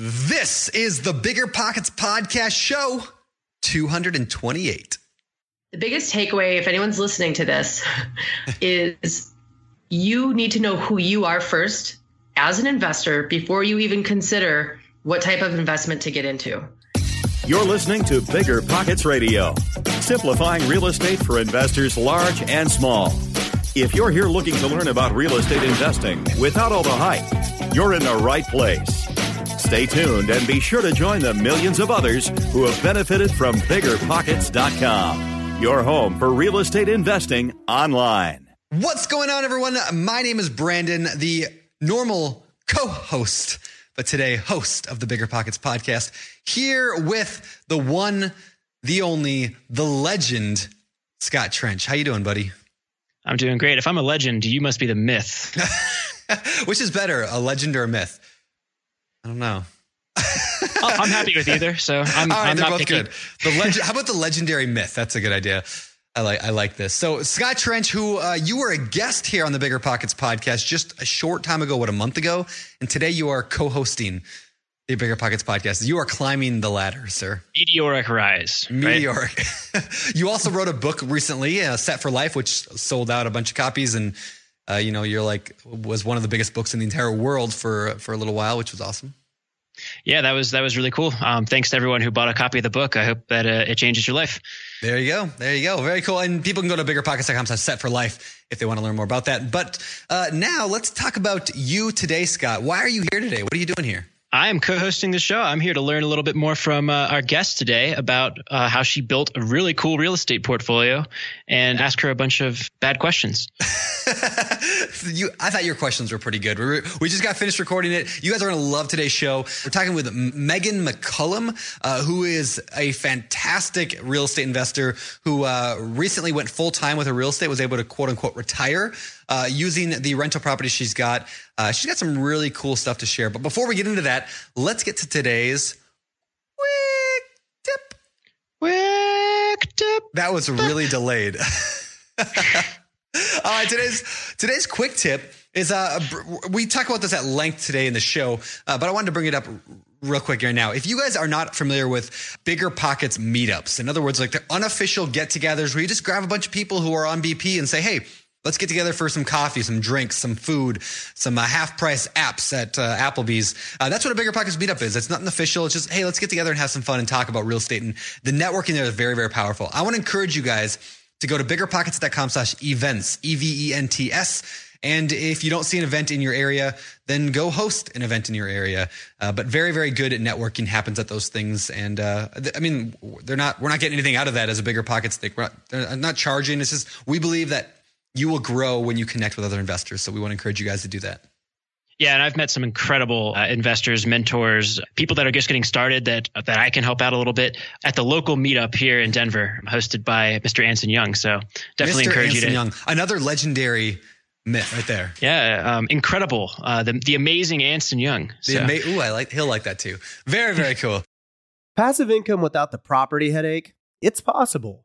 This is the Bigger Pockets Podcast Show 228. The biggest takeaway, if anyone's listening to this, is you need to know who you are first as an investor before you even consider what type of investment to get into. You're listening to Bigger Pockets Radio, simplifying real estate for investors large and small. If you're here looking to learn about real estate investing without all the hype, you're in the right place. Stay tuned and be sure to join the millions of others who have benefited from biggerpockets.com, your home for real estate investing online. What's going on, everyone? My name is Brandon, the normal co host, but today host of the Bigger Pockets podcast, here with the one, the only, the legend, Scott Trench. How you doing, buddy? I'm doing great. If I'm a legend, you must be the myth. Which is better, a legend or a myth? I don't know. I'm happy with either. So I'm, All right, I'm they're not both picky. good. The legend, how about the legendary myth? That's a good idea. I like I like this. So Scott Trench, who uh, you were a guest here on the Bigger Pockets podcast just a short time ago, what a month ago, and today you are co-hosting the Bigger Pockets podcast. You are climbing the ladder, sir. Meteoric rise. right? Meteoric. you also wrote a book recently, uh, Set for Life, which sold out a bunch of copies, and uh, you know you're like was one of the biggest books in the entire world for for a little while, which was awesome. Yeah, that was that was really cool. Um, thanks to everyone who bought a copy of the book. I hope that uh, it changes your life. There you go. There you go. Very cool. And people can go to biggerpockets.com slash set for life if they want to learn more about that. But uh, now let's talk about you today, Scott. Why are you here today? What are you doing here? I am co-hosting the show. I'm here to learn a little bit more from uh, our guest today about uh, how she built a really cool real estate portfolio, and ask her a bunch of bad questions. you, I thought your questions were pretty good. We, we just got finished recording it. You guys are going to love today's show. We're talking with Megan McCullum, uh, who is a fantastic real estate investor who uh, recently went full time with her real estate, was able to quote unquote retire uh, using the rental property she's got. Uh, she's got some really cool stuff to share. But before we get into that, let's get to today's quick tip. Quick tip. That was really delayed. All right, today's today's quick tip is uh we talk about this at length today in the show, uh, but I wanted to bring it up real quick right now. If you guys are not familiar with Bigger Pockets meetups, in other words, like the unofficial get-togethers where you just grab a bunch of people who are on BP and say, "Hey, let's get together for some coffee, some drinks, some food, some uh, half-price apps at uh, Applebee's." Uh, that's what a Bigger Pockets meetup is. It's nothing official. It's just, "Hey, let's get together and have some fun and talk about real estate." And the networking there is very, very powerful. I want to encourage you guys to go to biggerpockets.com slash events, E V E N T S. And if you don't see an event in your area, then go host an event in your area. Uh, but very, very good at networking happens at those things. And uh, th- I mean, they're not, we're not getting anything out of that as a bigger pockets thing. We're not, they're not charging. It's just, we believe that you will grow when you connect with other investors. So we want to encourage you guys to do that. Yeah, and I've met some incredible uh, investors, mentors, people that are just getting started that that I can help out a little bit at the local meetup here in Denver, hosted by Mr. Anson Young. So definitely Mr. encourage Anson you to. Young, another legendary myth right there. Yeah, um, incredible. Uh, the the amazing Anson Young. The So, ama- Ooh, I like, he'll like that too. Very, very cool. Passive income without the property headache? It's possible.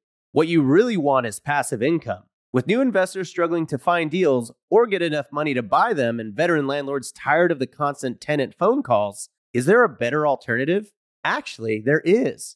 What you really want is passive income. With new investors struggling to find deals or get enough money to buy them and veteran landlords tired of the constant tenant phone calls, is there a better alternative? Actually, there is.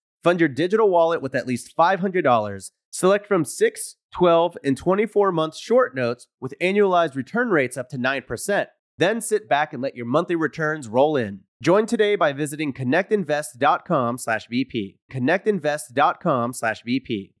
Fund your digital wallet with at least $500. Select from 6, 12, and 24 month short notes with annualized return rates up to 9%. Then sit back and let your monthly returns roll in. Join today by visiting connectinvest.com/bp.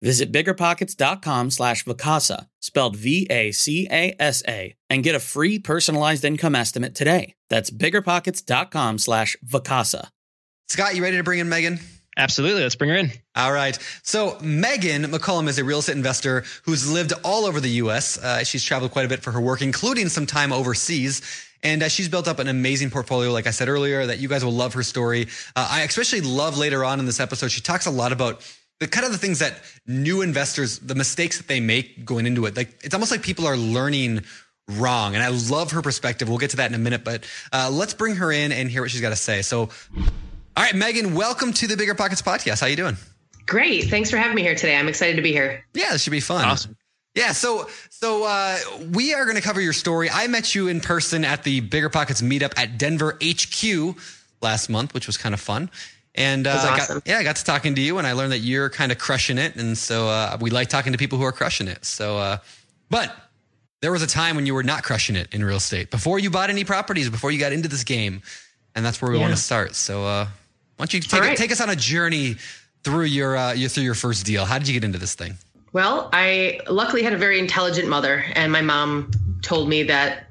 Visit biggerpockets.com slash Vacasa, spelled V-A-C-A-S-A, and get a free personalized income estimate today. That's biggerpockets.com slash Vacasa. Scott, you ready to bring in Megan? Absolutely. Let's bring her in. All right. So Megan McCollum is a real estate investor who's lived all over the U.S. Uh, she's traveled quite a bit for her work, including some time overseas. And uh, she's built up an amazing portfolio, like I said earlier, that you guys will love her story. Uh, I especially love later on in this episode, she talks a lot about the kind of the things that new investors, the mistakes that they make going into it. Like it's almost like people are learning wrong. And I love her perspective. We'll get to that in a minute, but uh, let's bring her in and hear what she's got to say. So, all right, Megan, welcome to the Bigger Pockets podcast. How are you doing? Great. Thanks for having me here today. I'm excited to be here. Yeah, this should be fun. Awesome. Yeah, so so uh, we are going to cover your story. I met you in person at the Bigger Pockets meetup at Denver HQ last month, which was kind of fun. And uh, I awesome. got, yeah, I got to talking to you, and I learned that you're kind of crushing it. And so uh, we like talking to people who are crushing it. So, uh, but there was a time when you were not crushing it in real estate before you bought any properties, before you got into this game, and that's where we Yeah. want to start. So, uh, why don't you take, All right. take us on a journey through your, uh, your through your first deal? How did you get into this thing? Well, I luckily had a very intelligent mother, and my mom told me that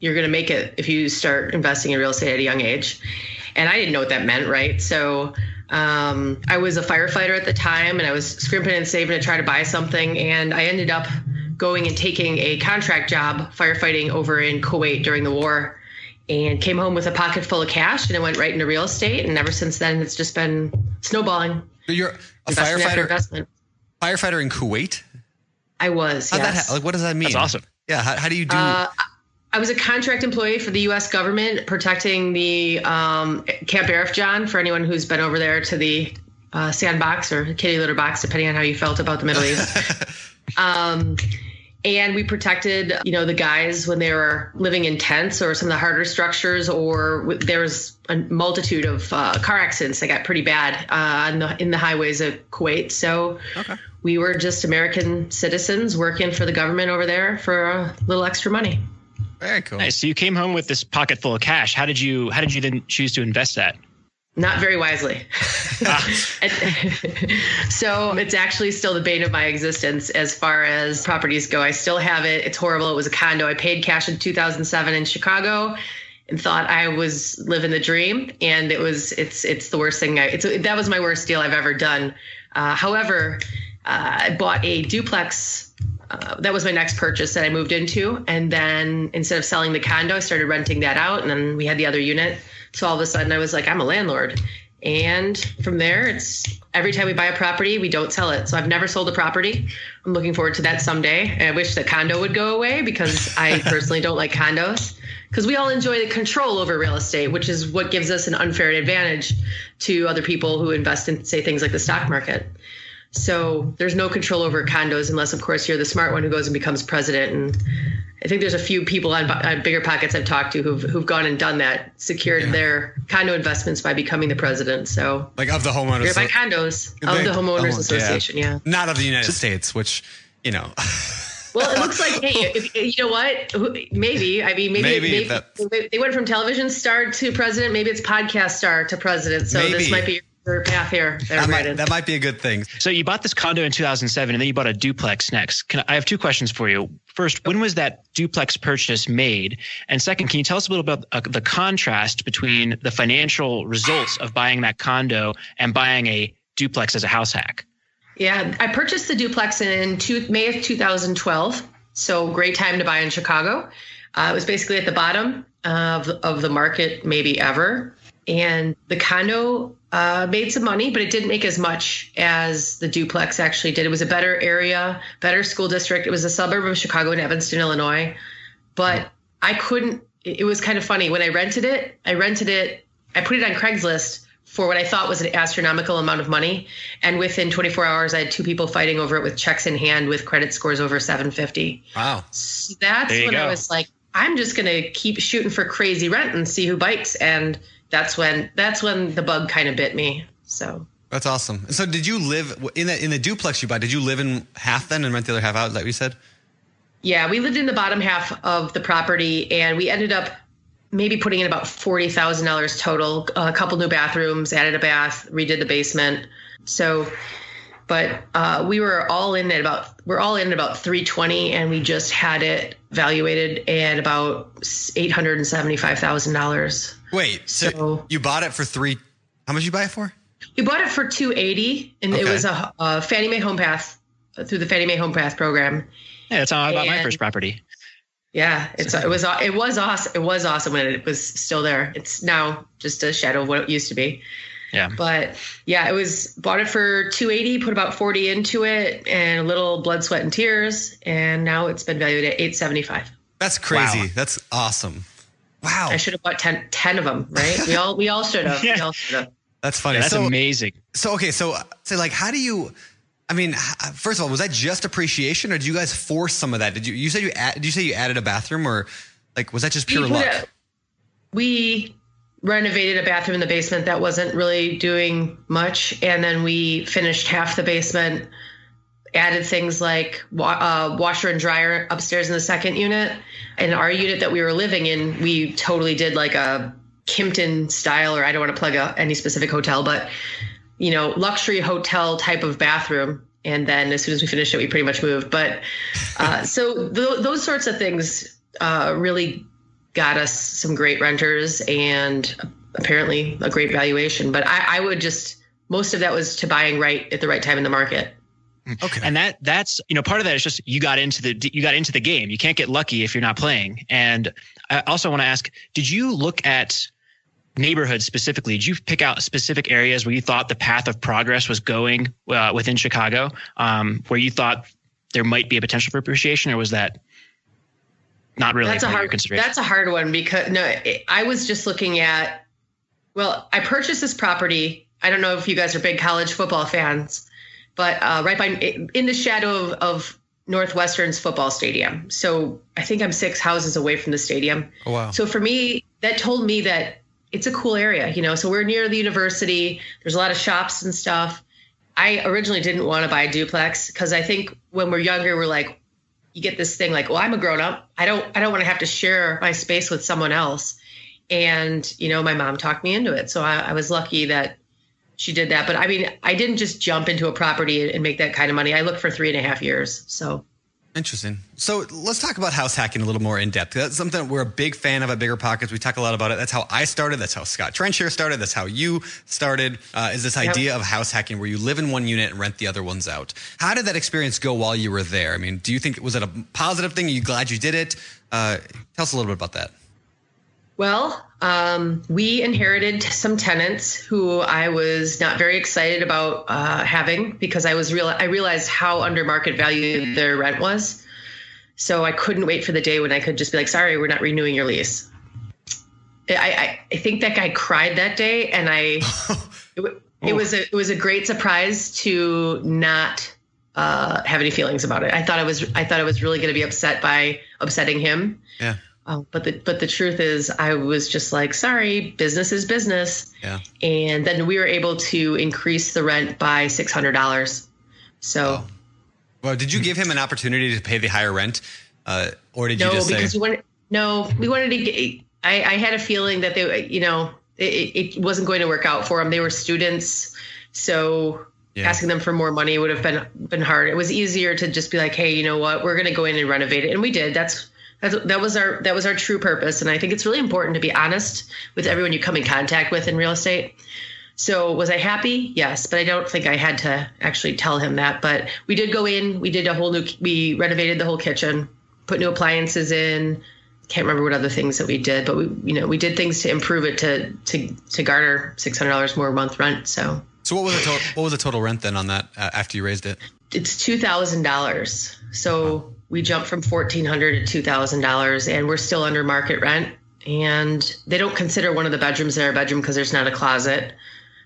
you're going to make it if you start investing in real estate at a young age. And I didn't know what that meant, right? So um, I was a firefighter at the time, and I was scrimping and saving to try to buy something, and I ended up going and taking a contract job firefighting over in Kuwait during the war. And came home with a pocket full of cash, and it went right into real estate. And ever since then, it's just been snowballing. You're a Investment firefighter, investment. firefighter in Kuwait. I was. How'd that ha- like, what does that mean? That's awesome. Yeah. How, how do you do? Uh, I was a contract employee for the U.S. government protecting the um, Camp Arifjan for anyone who's been over there to the uh, sandbox or kitty litter box, depending on how you felt about the Middle East. um, and we protected, you know, the guys when they were living in tents or some of the harder structures, or w- there was a multitude of uh, car accidents that got pretty bad uh, in, the, in the highways of Kuwait. So we were just American citizens working for the government over there for a little extra money. Very cool. Nice. So you came home with this pocket full of cash. How did you how did you then choose to invest that? Not very wisely. And- so it's actually still the bane of my existence as far as properties go. I still have it. It's horrible. It was a condo. I paid cash in 2007 in Chicago and thought I was living the dream. And it was, it's, it's the worst thing. I, it's, that was my worst deal I've ever done. Uh, however, uh, I bought a duplex. Uh, that was my next purchase that I moved into. And then instead of selling the condo, I started renting that out. And then we had the other unit. So all of a sudden I was like, I'm a landlord. And from there, it's every time we buy a property, we don't sell it. So I've never sold a property. I'm looking forward to that someday. And I wish the condo would go away because I personally don't like condos because we all enjoy the control over real estate, which is what gives us an unfair advantage to other people who invest in, say, things like the stock market. So there's no control over condos unless, of course, you're the smart one who goes and becomes president. And I think there's a few people on, on bigger pockets I've talked to who've, who've gone and done that, secured their condo investments by becoming the president. So like of the homeowners. you're by condos of the homeowners Oh, association. Yeah. Not of the United States, which, you know, Well, it looks like, hey, if, you know what? Maybe. I mean, maybe, Maybe maybe, they went from television star to president. Maybe it's podcast star to president. So Maybe. this might be your dirt path here. There, That might, that might be a good thing. So you bought this condo in 2007, and then you bought a duplex next. Can, I have two questions for you. First, when was that duplex purchase made? And second, can you tell us a little about uh, the contrast between the financial results of buying that condo and buying a duplex as a house hack? Yeah, I purchased the duplex in two, May of 2012. So great time to buy in Chicago. Uh, it was basically at the bottom of, of the market, maybe ever. And the condo uh, made some money, but it didn't make as much as the duplex actually did. It was a better area, better school district. It was a suburb of Chicago in Evanston, Illinois. But I couldn't, it was kind of funny. When I rented it, I rented it, I put it on Craigslist for what I thought was an astronomical amount of money. And within 24 hours, I had two people fighting over it with checks in hand with credit scores over 750. Wow. So that's when I was like, I'm just going to keep shooting for crazy rent and see who bites. And that's when that's when the bug kind of bit me. So That's awesome. So did you live in the in the duplex you bought? Did you live in half then and rent the other half out? Is that what you said? yeah, we lived in the bottom half of the property, and we ended up maybe putting in about forty thousand dollars total. A couple new bathrooms, added a bath, redid the basement. So, but uh, we were all in at about we're all in at about three twenty, and we just had it valuated at about eight hundred and seventy five thousand dollars. Wait, so, So- you bought it for three? How much you buy it for? We bought it for 280 and it was a, a Fannie Mae Home Path through the Fannie Mae Home Path program. Yeah, that's how I bought my first property. Yeah, it's it was it was awesome. It was awesome when it was still there. It's now just a shadow of what it used to be. Yeah. But yeah, it was bought it for 280, put about 40 into it and a little blood, sweat and tears and now it's been valued at 875. That's crazy. Wow. That's awesome. Wow. I should have bought 10, 10 of them, right? We all we all should have. We all should have. That's funny. Yeah, that's so, amazing. so okay, so so like, how do you? I mean, first of all, was that just appreciation, or did you guys force some of that? Did you? You said you add, did you say you added a bathroom, or like was that just pure We luck? a- we renovated a bathroom in the basement that wasn't really doing much, and then we finished half the basement. Added things like uh, washer and dryer upstairs in the second unit, and our unit that we were living in, we totally did like a Kimpton style, or I don't want to plug a, any specific hotel, but you know, luxury hotel type of bathroom. And then as soon as we finished it, we pretty much moved. But uh, so th- those sorts of things uh, really got us some great renters and apparently a great valuation. But I, I would just most of that was to buying right at the right time in the market. Okay. and that that's you know part of that is just you got into the you got into the game you can't get lucky if you're not playing and i also want to ask did you look at neighborhoods specifically did you pick out specific areas where you thought the path of progress was going uh, within chicago um, where you thought there might be a potential for appreciation or was that not really that's a part of your hard consideration. that's a hard one because no it, i was just looking at well i purchased this property. I don't know if you guys are big college football fans but uh, right by in the shadow of, of northwestern's football stadium. So i think i'm six houses away from the stadium. Oh, wow. so for me that told me that it's a cool area you know so we're near the university. There's a lot of shops and stuff. I originally didn't want to buy a duplex because i think when we're younger we're like you get this thing like well i'm a grown up i don't i don't want to have to share my space with someone else. And you know my mom talked me into it. So i, I was lucky that she did that. But i mean i didn't just jump into a property and make that kind of money. I looked for three and a half years. So Interesting. So let's talk about house hacking a little more in depth. That's something that we're a big fan of at Bigger Pockets. We talk a lot about it. That's how I started. That's how Scott Trench here started. That's how you started. Uh, is this idea of house hacking where you live in one unit and rent the other ones out? How did that experience go while you were there? I mean, do you think was it a positive thing? Are you glad you did it? Uh, tell us a little bit about that. Well, um, we inherited some tenants who I was not very excited about uh, having because I was real. I realized how under market value their rent was, so I couldn't wait for the day when I could just be like, "Sorry, we're not renewing your lease." I, I, I think that guy cried that day, and I it, it was a it was a great surprise to not uh, have any feelings about it. I thought I was I thought I was really going to be upset by upsetting him. Yeah. Oh, but the but the truth is, I was just like, sorry, business is business. Yeah. And then we were able to increase the rent by six hundred dollars. So Oh. Well, did you give him an opportunity to pay the higher rent, uh, or did you no, just because say? we wanted no, we wanted to get. I, I had a feeling that they, you know, it, it wasn't going to work out for them. They were students, so yeah. asking them for more money would have been been hard. It was easier to just be like, hey, you know what, we're going to go in and renovate it, and we did. That's that was our that was our true purpose, and I think it's really important to be honest with everyone you come in contact with in real estate. So was I happy? Yes, but I don't think I had to actually tell him that. But we did go in. We did a whole new. We renovated the whole kitchen, put new appliances in. Can't remember what other things that we did, but we you know we did things to improve it to to to garner six hundred dollars more a month rent. So. So what was the total? What was the total rent then on that uh, after you raised it? It's two thousand dollars. So we jumped from fourteen hundred to two thousand dollars, and we're still under market rent. And they don't consider one of the bedrooms in our bedroom because there's not a closet.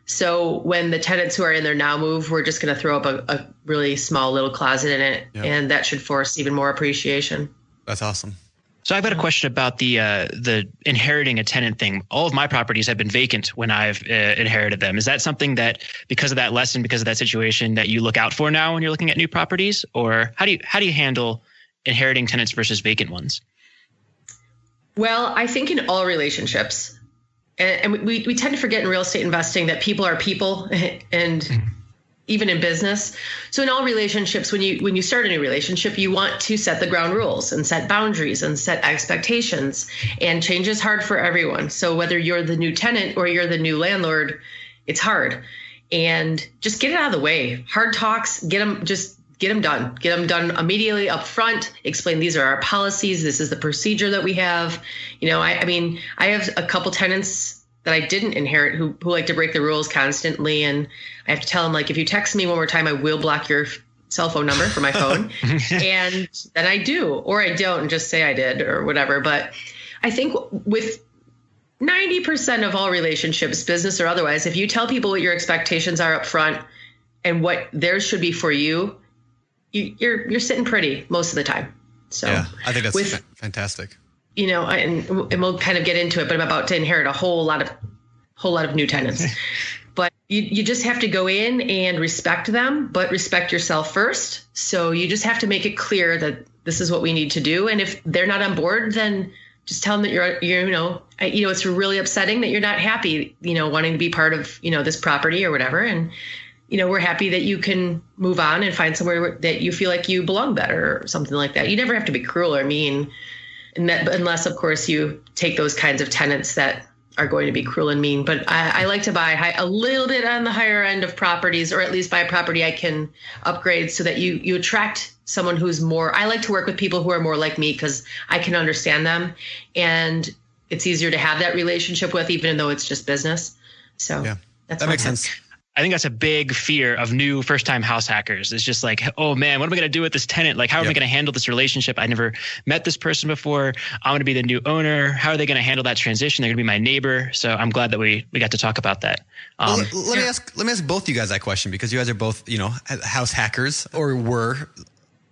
So when the tenants who are in there now move, we're just going to throw up a, a, really small little closet in it, yep. and that should force even more appreciation. That's awesome. So I've got a question about the uh, the inheriting a tenant thing. All of my properties have been vacant when I've uh, inherited them. Is that something that, because of that lesson, because of that situation, that you look out for now when you're looking at new properties, or how do you how do you handle inheriting tenants versus vacant ones? Well, I think in all relationships, and, and we, we tend to forget in real estate investing that people are people and mm-hmm. even in business so in all relationships when you when you start a new relationship you want to set the ground rules and set boundaries and set expectations and change is hard for everyone so whether you're the new tenant or you're the new landlord it's hard and just get it out of the way hard talks get them just get them done. Get them done immediately up front. Explain these are our policies. This is the procedure that we have. You know i, I mean i have a couple tenants that i didn't inherit who, who like to break the rules constantly. And i have to tell them like if you text me one more time i will block your cell phone number for my phone. And then i do or i don't and just say i did or whatever. But i think with 90% of all relationships business or otherwise if you tell people what your expectations are up front and what theirs should be for you you, you're you're sitting pretty most of the time. So yeah, I think that's with, fantastic. You know, and, and we'll kind of get into it, but I'm about to inherit a whole lot of whole lot of new tenants. but you, you just have to go in and respect them, but respect yourself first. So you just have to make it clear that this is what we need to do. And if they're not on board, then just tell them that you're, you're, you know, you know, it's really upsetting that you're not happy, you know, wanting to be part of, you know, this property or whatever. And you know, we're happy that you can move on and find somewhere that you feel like you belong better or something like that. You never have to be cruel or mean, that, unless, of course, you take those kinds of tenants that are going to be cruel and mean. But I, I like to buy high, a little bit on the higher end of properties, or at least buy a property I can upgrade so that you you attract someone who's more. I like to work with people who are more like me because I can understand them, and it's easier to have that relationship with, even though it's just business. So yeah, that makes sense. I think that's a big fear of new first time house hackers. It's just like, oh man, what am I going to do with this tenant? Like, how yep. am I going to handle this relationship? I never met this person before. I'm going to be the new owner. How are they going to handle that transition? They're going to be my neighbor. So I'm glad that we we got to talk about that. Um, well, let, me ask let me ask both you guys that question because you guys are both you know house hackers or were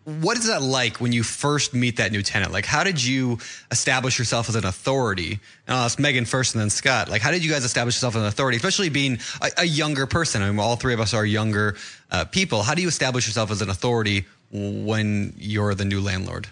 what is that like when you first meet that new tenant? Like, how did you establish yourself as an authority? And I'll ask Megan first and then Scott. Like, how did you guys establish yourself as an authority, especially being a, a younger person? I mean, all three of us are younger uh, people. How do you establish yourself as an authority when you're the new landlord?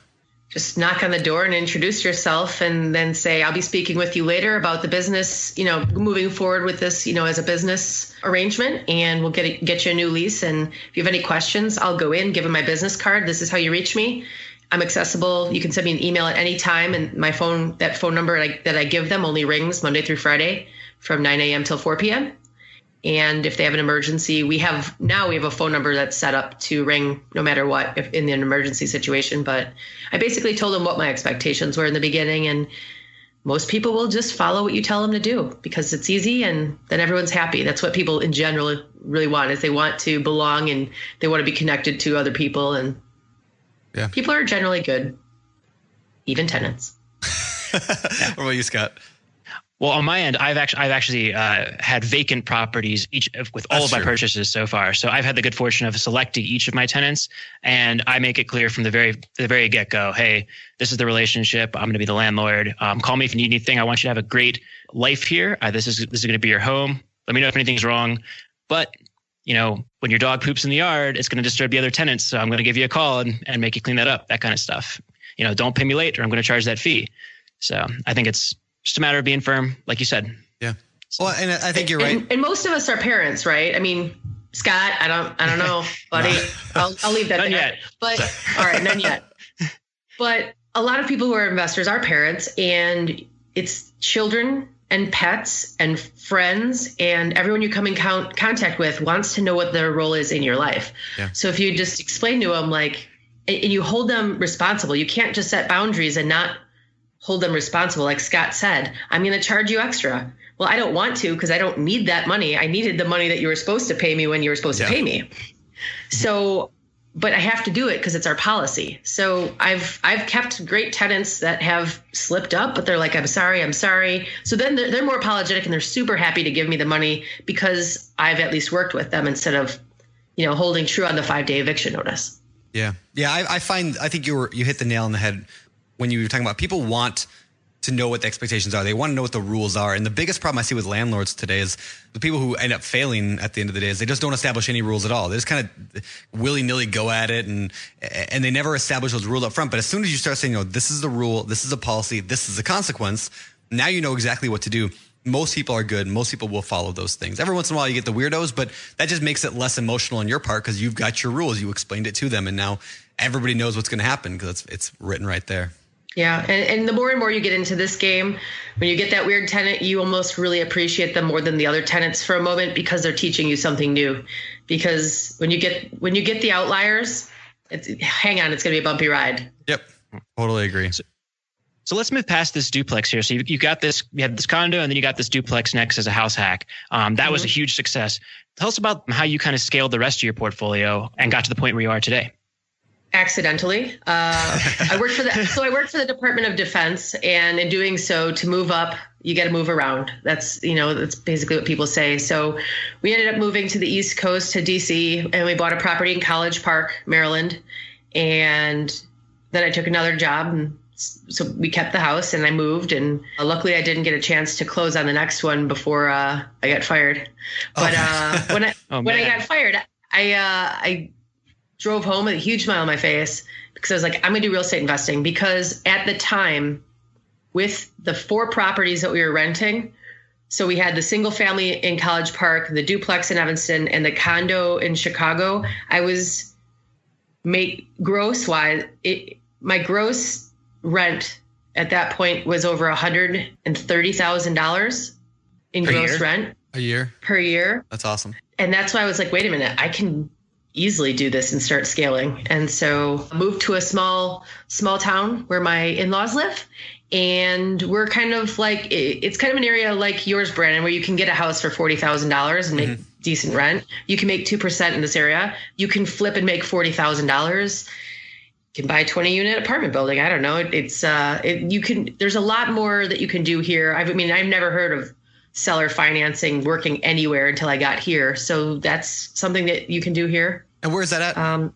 Just knock on the door and introduce yourself and then say i'll be speaking with you later about the business you know moving forward with this you know as a business arrangement and we'll get get you a new lease. And if you have any questions i'll go in give them my business card. This is how you reach me. I'm accessible. You can send me an email at any time and my phone that phone number that i give them only rings monday through friday from 9 a.m till 4 p.m and if they have an emergency, we have now we have a phone number that's set up to ring no matter what if in an emergency situation. But I basically told them what my expectations were in the beginning, and most people will just follow what you tell them to do because it's easy and then everyone's happy. That's what people in general really want is they want to belong and they want to be connected to other people and yeah. people are generally good, even tenants. what about you, Scott? Well, on my end, I've actually I've actually uh, had vacant properties each with all That's of my true. purchases so far. So I've had the good fortune of selecting each of my tenants, and I make it clear from the very the very get go. Hey, this is the relationship. I'm going to be the landlord. Um, call me if you need anything. I want you to have a great life here. Uh, this is this is going to be your home. Let me know if anything's wrong. But you know, when your dog poops in the yard, it's going to disturb the other tenants. So I'm going to give you a call and, and make you clean that up. That kind of stuff. You know, don't pay me late, or I'm going to charge that fee. So I think it's just a matter of being firm, like you said. Yeah. Well, and I think you're right. And, and most of us are parents, right? I mean, Scott, I don't, I don't know, buddy. I'll, I'll leave that None there. yet. But all right, none yet. But a lot of people who are investors are parents, and it's children and pets and friends and everyone you come in con- contact with wants to know what their role is in your life. Yeah. So if you just explain to them like, and and you hold them responsible, you can't just set boundaries and not hold them responsible. Like Scott said, I'm going to charge you extra. Well, I don't want to because I don't need that money. I needed the money that you were supposed to pay me when you were supposed Yeah. to pay me. So, but I have to do it because it's our policy. So I've I've kept great tenants that have slipped up, but they're like, I'm sorry, I'm sorry. So then they're, they're more apologetic and they're super happy to give me the money because I've at least worked with them instead of, you know, holding true on the five day eviction notice. Yeah, yeah. I, I find I think you were you hit the nail on the head when you were talking about people want to know what the expectations are. They want to know what the rules are. And the biggest problem I see with landlords today is the people who end up failing at the end of the day is they just don't establish any rules at all. They just kind of willy nilly go at it and and they never establish those rules up front. But as soon as you start saying, "Oh, this is the rule, this is a policy, this is a consequence," now you know exactly what to do. Most people are good. Most people will follow those things. Every once in a while, you get the weirdos, but that just makes it less emotional on your part because you've got your rules. You explained it to them, and now everybody knows what's going to happen because it's it's written right there. Yeah, and, and the more and more you get into this game, when you get that weird tenant, you almost really appreciate them more than the other tenants for a moment because they're teaching you something new. Because when you get when you get the outliers, it's, hang on, it's going to be a bumpy ride. Yep, totally agree. So let's move past this duplex here. So you, you got this, you had this condo, and then you got this duplex next as a house hack. Um, that was a huge success. Tell us about how you kind of scaled the rest of your portfolio and got to the point where you are today. Accidentally. Uh, I worked for the so I worked for the Department of Defense, and in doing so, to move up, you got to move around. That's you know that's basically what people say. So we ended up moving to the East Coast to DC, and we bought a property in College Park, Maryland, and then I took another job. And so we kept the house and I moved and uh, luckily I didn't get a chance to close on the next one before uh, I got fired. But uh, when I Oh, when I got fired, I uh, I drove home with a huge smile on my face because I was like, I'm going to do real estate investing because at the time, with the four properties that we were renting, so we had the single family in College Park, the duplex in Evanston, and the condo in Chicago. I was make gross wise, it, my gross rent at that point was over hundred and thirty thousand dollars in Per gross year? rent A year. per year That's awesome. and that's why I was like, wait a minute, I can easily do this and start scaling. And so I moved to a small small town where my in-laws live. And we're kind of like it's kind of an area like yours, Brandon, where you can get a house for forty thousand dollars and make decent rent. You can make two percent in this area. You can flip and make forty thousand dollars. You can buy a twenty unit apartment building. I don't know. It, it's uh, it, you can. There's a lot more that you can do here. I mean, I've never heard of seller financing working anywhere until I got here. So that's something that you can do here. And where's that at? Um,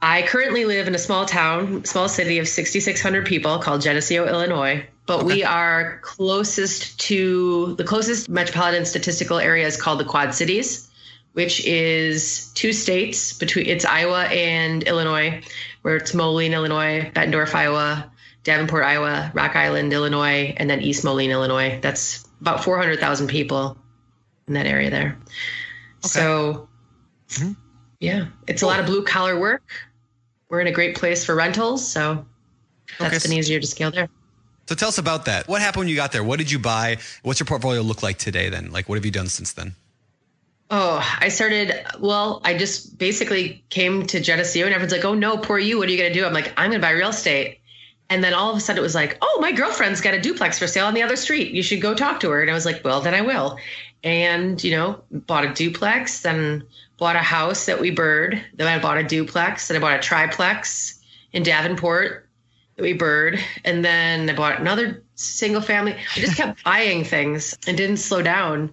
I currently live in a small town, small city of 6,600 people called Geneseo, Illinois. But we are closest to the closest metropolitan statistical area is called the Quad Cities, which is two states between it's Iowa and Illinois, where it's Moline, Illinois, Bettendorf, Iowa, Davenport, Iowa, Rock Island, Illinois, and then East Moline, Illinois. That's about 400,000 people in that area there. So, yeah, it's a lot of blue collar work. We're in a great place for rentals, so that's Okay, been easier to scale there. so tell us about that. What happened when you got there? What did you buy? What's your portfolio look like today? Then, like, what have you done since then? Oh, I started. Well, I just basically came to Geneseo, and everyone's like, "Oh no, poor you. What are you gonna do?" I'm like, "I'm gonna buy real estate." And then all of a sudden, it was like, "Oh, my girlfriend's got a duplex for sale on the other street. You should go talk to her." And I was like, "Well, then I will." And you know, bought a duplex, then bought a house that we BRRRR'd. Then I bought a duplex, then I bought a triplex in Davenport that we BRRRR'd, and then I bought another single family. I just kept buying things and didn't slow down.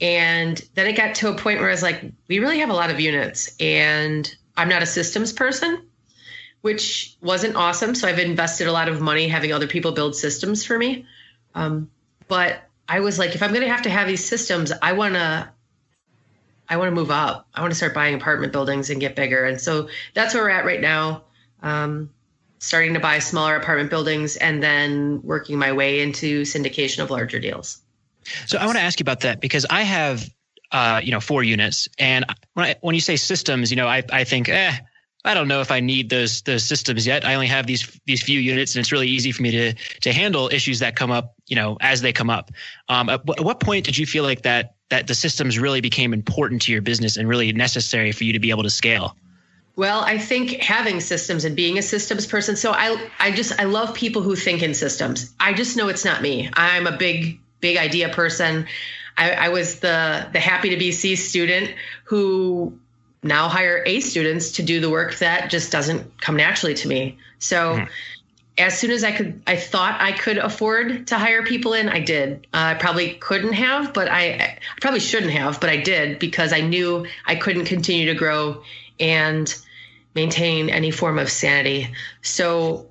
And then it got to a point where I was like, we really have a lot of units, and I'm not a systems person, which wasn't awesome. So I've invested a lot of money having other people build systems for me. Um, but I was like, if I'm going to have to have these systems, I want to. I want to move up. I want to start buying apartment buildings and get bigger. And so that's where we're at right now. Um, starting to buy smaller apartment buildings and then working my way into syndication of larger deals. So I want to ask you about that because I have, uh, you know, four units, and when I, when you say systems, you know, I I think, eh, I don't know if I need those those systems yet. I only have these these few units, and it's really easy for me to to handle issues that come up, you know, as they come up. Um, at, at what point did you feel like that that the systems really became important to your business and really necessary for you to be able to scale? Well, I think having systems and being a systems person. So I I just I love people who think in systems. I just know it's not me. I'm a big big idea person. I, I was the the happy to be C student who now hire A students to do the work that just doesn't come naturally to me. So mm-hmm. As soon as I could, I thought I could afford to hire people in, I did. Uh, I probably couldn't have, but I, I probably shouldn't have, but I did because I knew I couldn't continue to grow and maintain any form of sanity. So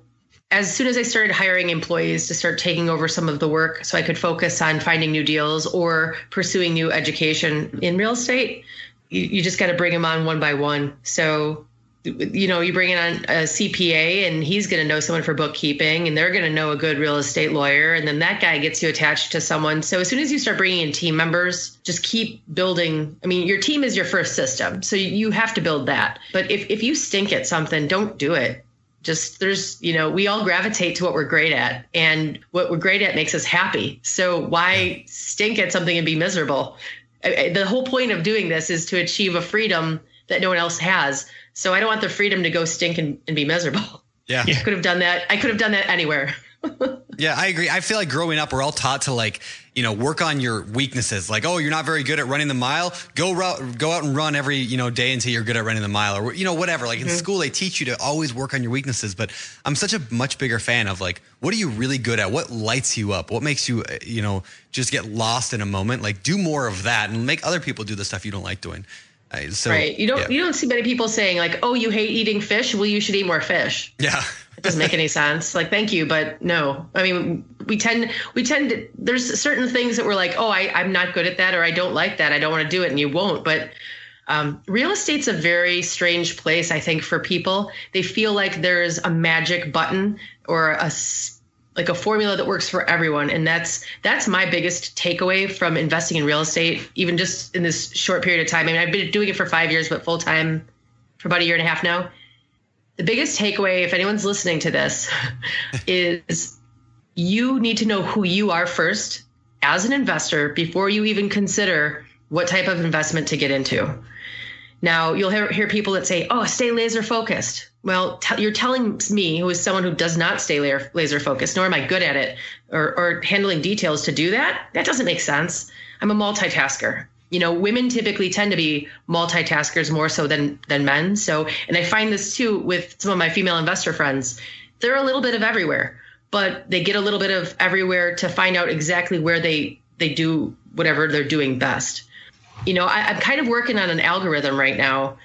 as soon as I started hiring employees to start taking over some of the work so I could focus on finding new deals or pursuing new education in real estate, you, you just got to bring them on one by one. So, you know, you bring in a CPA and he's going to know someone for bookkeeping and they're going to know a good real estate lawyer. And then that guy gets you attached to someone. So as soon as you start bringing in team members, just keep building. I mean, your team is your first system. So you have to build that. But if, if you stink at something, don't do it just there's you know we all gravitate to what we're great at and what we're great at makes us happy so why stink at something and be miserable the whole point of doing this is to achieve a freedom that no one else has so i don't want the freedom to go stink and, and be miserable yeah i could have done that i could have done that anywhere yeah, I agree. I feel like growing up, we're all taught to like, you know, work on your weaknesses. Like, oh, you're not very good at running the mile. Go route, go out and run every you know day until you're good at running the mile, or you know, whatever. Like mm-hmm. in school, they teach you to always work on your weaknesses. But I'm such a much bigger fan of like, what are you really good at? What lights you up? What makes you, uh, you know, just get lost in a moment? Like, do more of that and make other people do the stuff you don't like doing. So, right. You don't yeah. you don't see many people saying like, "Oh, you hate eating fish. Well, you should eat more fish." Yeah. it doesn't make any sense. Like, thank you, but no. I mean, we tend we tend to, there's certain things that we're like, "Oh, I I'm not good at that or I don't like that. I don't want to do it." And you won't, but um, real estate's a very strange place, I think, for people. They feel like there's a magic button or a like a formula that works for everyone. And that's that's my biggest takeaway from investing in real estate even just in this short period of time. I mean i've been doing it for five years but full time for about a year and a half now. The biggest takeaway if anyone's listening to this is you need to know who you are first as an investor before you even consider what type of investment to get into. Now you'll hear, hear people that say oh stay laser focused well, t- you're telling me, who is someone who does not stay laser, laser focused, nor am I good at it, or, or handling details to do that. That doesn't make sense. I'm a multitasker. You know, women typically tend to be multitaskers more so than than men. So, and I find this too with some of my female investor friends. They're a little bit of everywhere, but they get a little bit of everywhere to find out exactly where they they do whatever they're doing best. You know, I, I'm kind of working on an algorithm right now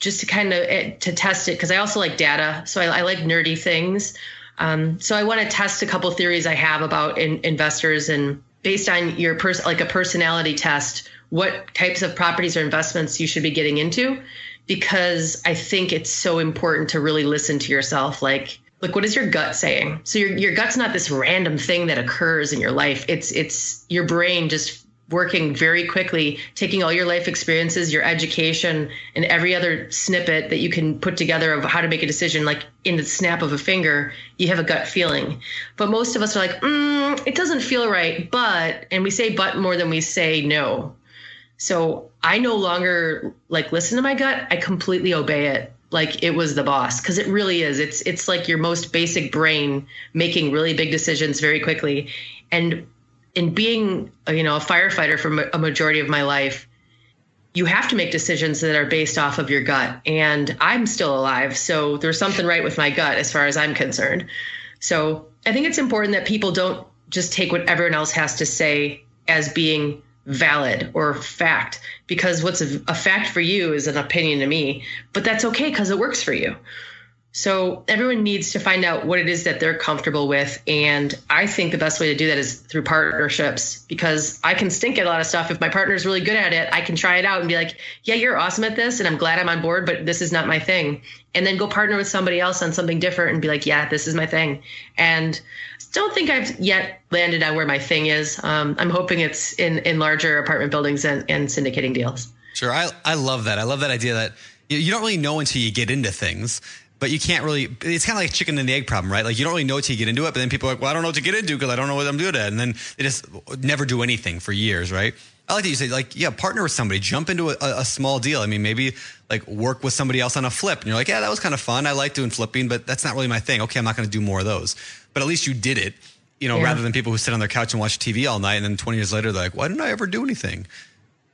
just to kind of eh, to test it because I also like data, so I, I like nerdy things. Um, so I want to test a couple theories I have about in, investors and based on your person like a personality test, what types of properties or investments you should be getting into, because I think it's so important to really listen to yourself. Like, like what is your gut saying? So your your gut's not this random thing that occurs in your life. It's it's your brain just working very quickly, taking all your life experiences, your education, and every other snippet that you can put together of how to make a decision, like in the snap of a finger, you have a gut feeling. But most of us are like, mm, it doesn't feel right, but, and we say but more than we say no. So I no longer like listen to my gut. I completely obey it like it was the boss because it really is it's it's like your most basic brain making really big decisions very quickly and in being uh, you know a firefighter for a majority of my life you have to make decisions that are based off of your gut. And i'm still alive so there's something right with my gut as far as i'm concerned. So i think it's important that people don't just take what everyone else has to say as being valid or fact because what's a, a fact for you is an opinion to me but that's okay because it works for you So everyone needs to find out what it is that they're comfortable with. And I think the best way to do that is through partnerships because I can stink at a lot of stuff. If my partner is really good at it, I can try it out and be like, yeah, you're awesome at this. And I'm glad I'm on board, but this is not my thing. And then go partner with somebody else on something different and be like, yeah, this is my thing. And don't think I've yet landed on where my thing is. Um, I'm hoping it's in, in larger apartment buildings and, and syndicating deals. Sure. I, I love that. I love that idea that you don't really know until you get into things but you can't really. It's kind of like chicken and the egg problem, right? Like you don't really know until you get into it, but then people are like, "Well, I don't know what to get into because I don't know what I'm good at," and then they just never do anything for years, right? I like that you say, like, yeah, partner with somebody, jump into a, a, small deal. I mean, maybe like work with somebody else on a flip, and you're like, yeah, that was kind of fun. I like doing flipping, but that's not really my thing. Okay, I'm not going to do more of those. But at least you did it, you know, yeah. rather than people who sit on their couch and watch TV all night, and then 20 years later, they're like, why didn't I ever do anything?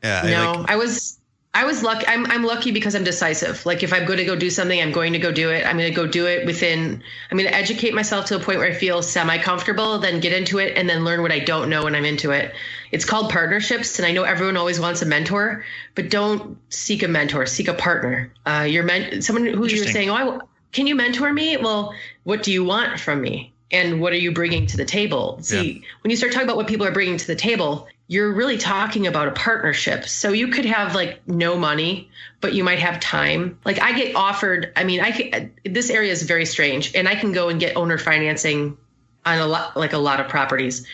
Yeah, no, I, like, I was I was lucky. I'm, I'm lucky because I'm decisive. Like if I'm going to go do something, I'm going to go do it. I'm going to go do it within, I'm going to educate myself to a point where I feel semi comfortable, then get into it and then learn what I don't know when I'm into it. It's called partnerships. And I know everyone always wants a mentor, but don't seek a mentor, seek a partner. Uh, you're meant someone who you're saying, Oh, I, can you mentor me? Well, what do you want from me? And what are you bringing to the table? See, yeah. when you start talking about what people are bringing to the table, you're really talking about a partnership. So you could have like no money, but you might have time. Like I get offered, I mean, I this area is very strange and I can go and get owner financing on a lot like a lot of properties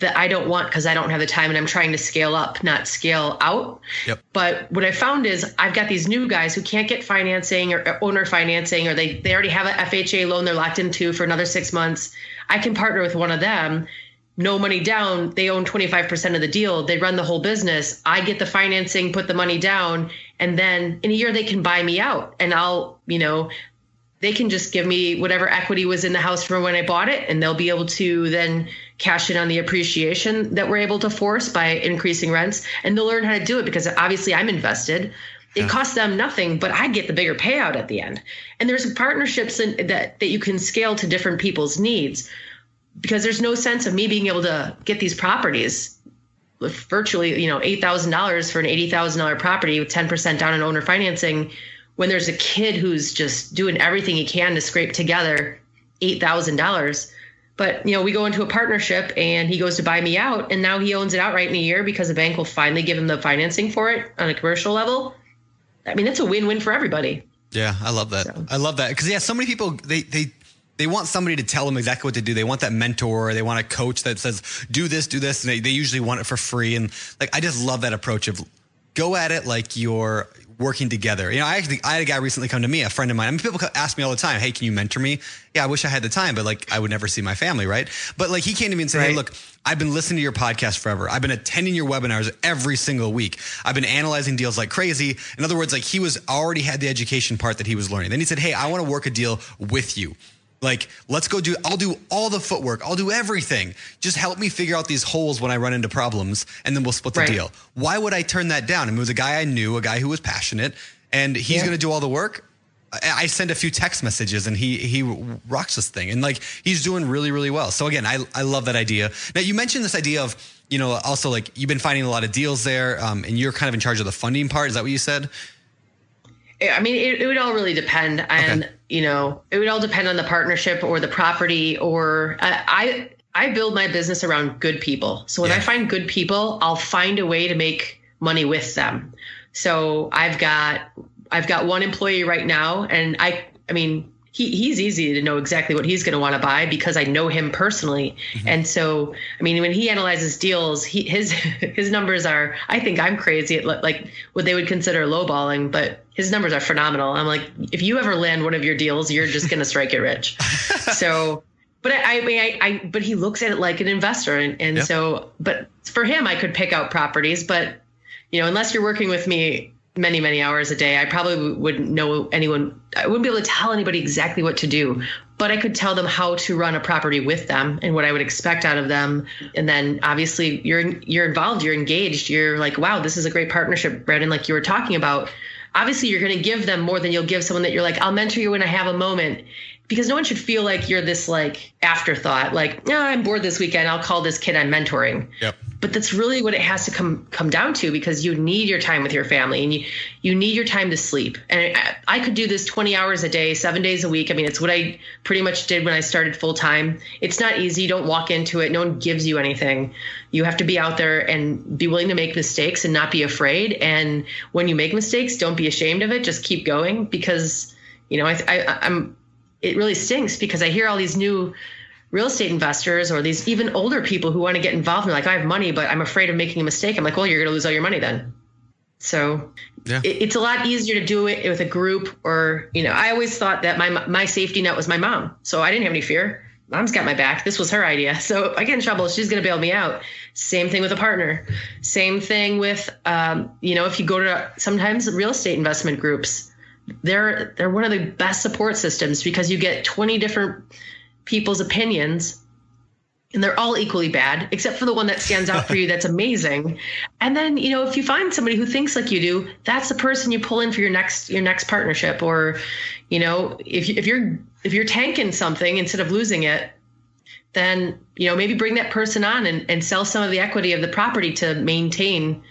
that I don't want because I don't have the time and I'm trying to scale up, not scale out. Yep. But what I found is I've got these new guys who can't get financing or owner financing, or they, they already have a FHA loan they're locked into for another six months. I can partner with one of them no money down, they own 25% of the deal. They run the whole business. I get the financing, put the money down, and then in a year they can buy me out and I'll, you know, they can just give me whatever equity was in the house from when I bought it and they'll be able to then cash in on the appreciation that we're able to force by increasing rents and they'll learn how to do it because obviously I'm invested. It yeah. costs them nothing, but I get the bigger payout at the end. And there's partnerships in, that that you can scale to different people's needs because there's no sense of me being able to get these properties with virtually, you know, eight thousand dollars for an eighty thousand dollar property with ten percent down in owner financing, when there's a kid who's just doing everything he can to scrape together eight thousand dollars. But you know, we go into a partnership and he goes to buy me out, and now he owns it outright in a year because the bank will finally give him the financing for it on a commercial level. I mean, it's a win-win for everybody. Yeah, I love that. So. I love that because yeah, so many people they they they want somebody to tell them exactly what to do. They want that mentor. They want a coach that says, do this, do this. And they, they usually want it for free. And like, I just love that approach of go at it like you're working together. You know, I actually, I had a guy recently come to me, a friend of mine. I mean, people ask me all the time, Hey, can you mentor me? Yeah, I wish I had the time, but like, I would never see my family. Right. But like, he came to me and said, right. Hey, look, I've been listening to your podcast forever. I've been attending your webinars every single week. I've been analyzing deals like crazy. In other words, like he was already had the education part that he was learning. Then he said, Hey, I want to work a deal with you. Like, let's go do, I'll do all the footwork. I'll do everything. Just help me figure out these holes when I run into problems and then we'll split the right. deal. Why would I turn that down? I mean, it was a guy I knew, a guy who was passionate and he's yeah. going to do all the work. I send a few text messages and he he rocks this thing and like he's doing really really well. So again, I I love that idea. Now you mentioned this idea of you know also like you've been finding a lot of deals there, um, and you're kind of in charge of the funding part. Is that what you said? I mean, it, it would all really depend, and okay. you know, it would all depend on the partnership or the property. Or uh, I, I build my business around good people. So when yeah. I find good people, I'll find a way to make money with them. So I've got, I've got one employee right now, and I, I mean, he, he's easy to know exactly what he's going to want to buy because I know him personally. Mm-hmm. And so, I mean, when he analyzes deals, he, his his numbers are. I think I'm crazy at like what they would consider lowballing, but his numbers are phenomenal. I'm like, if you ever land one of your deals, you're just going to strike it rich. so, but I, I mean, I, I, but he looks at it like an investor, and and yep. so, but for him, I could pick out properties, but you know, unless you're working with me many many hours a day. I probably wouldn't know anyone i wouldn't be able to tell anybody exactly what to do but i could tell them how to run a property with them and what i would expect out of them. And then obviously you're you're involved you're engaged you're like wow this is a great partnership brandon like you were talking about. Obviously you're going to give them more than you'll give someone that you're like i'll mentor you when i have a moment because no one should feel like you're this like afterthought like no oh, i'm bored this weekend i'll call this kid i'm mentoring. Yep. But that's really what it has to come come down to because you need your time with your family and you you need your time to sleep. And I, I could do this 20 hours a day seven days a week. I mean it's what i pretty much did when i started full time it's not easy. You don't walk into it. No one gives you anything. You have to be out there and be willing to make mistakes and not be afraid. And when you make mistakes don't be ashamed of it. Just keep going because you know I, I i'm it really stinks because i hear all these new real estate investors or these even older people who want to get involved. And like i have money but i'm afraid of making a mistake. I'm like well you're going to lose all your money then. So yeah. it, it's a lot easier to do it with a group or you know i always thought that my my safety net was my mom. So i didn't have any fear. Mom's got my back. This was her idea. So if i get in trouble. She's going to bail me out. Same thing with a partner. Same thing with um, you know if you go to sometimes real estate investment groups they're they're one of the best support systems because you get 20 different people's opinions and they're all equally bad except for the one that stands out for you that's amazing. And then you know if you find somebody who thinks like you do that's the person you pull in for your next your next partnership. Or you know if, if you're if you're tanking something instead of losing it then you know maybe bring that person on and, and sell some of the equity of the property to maintain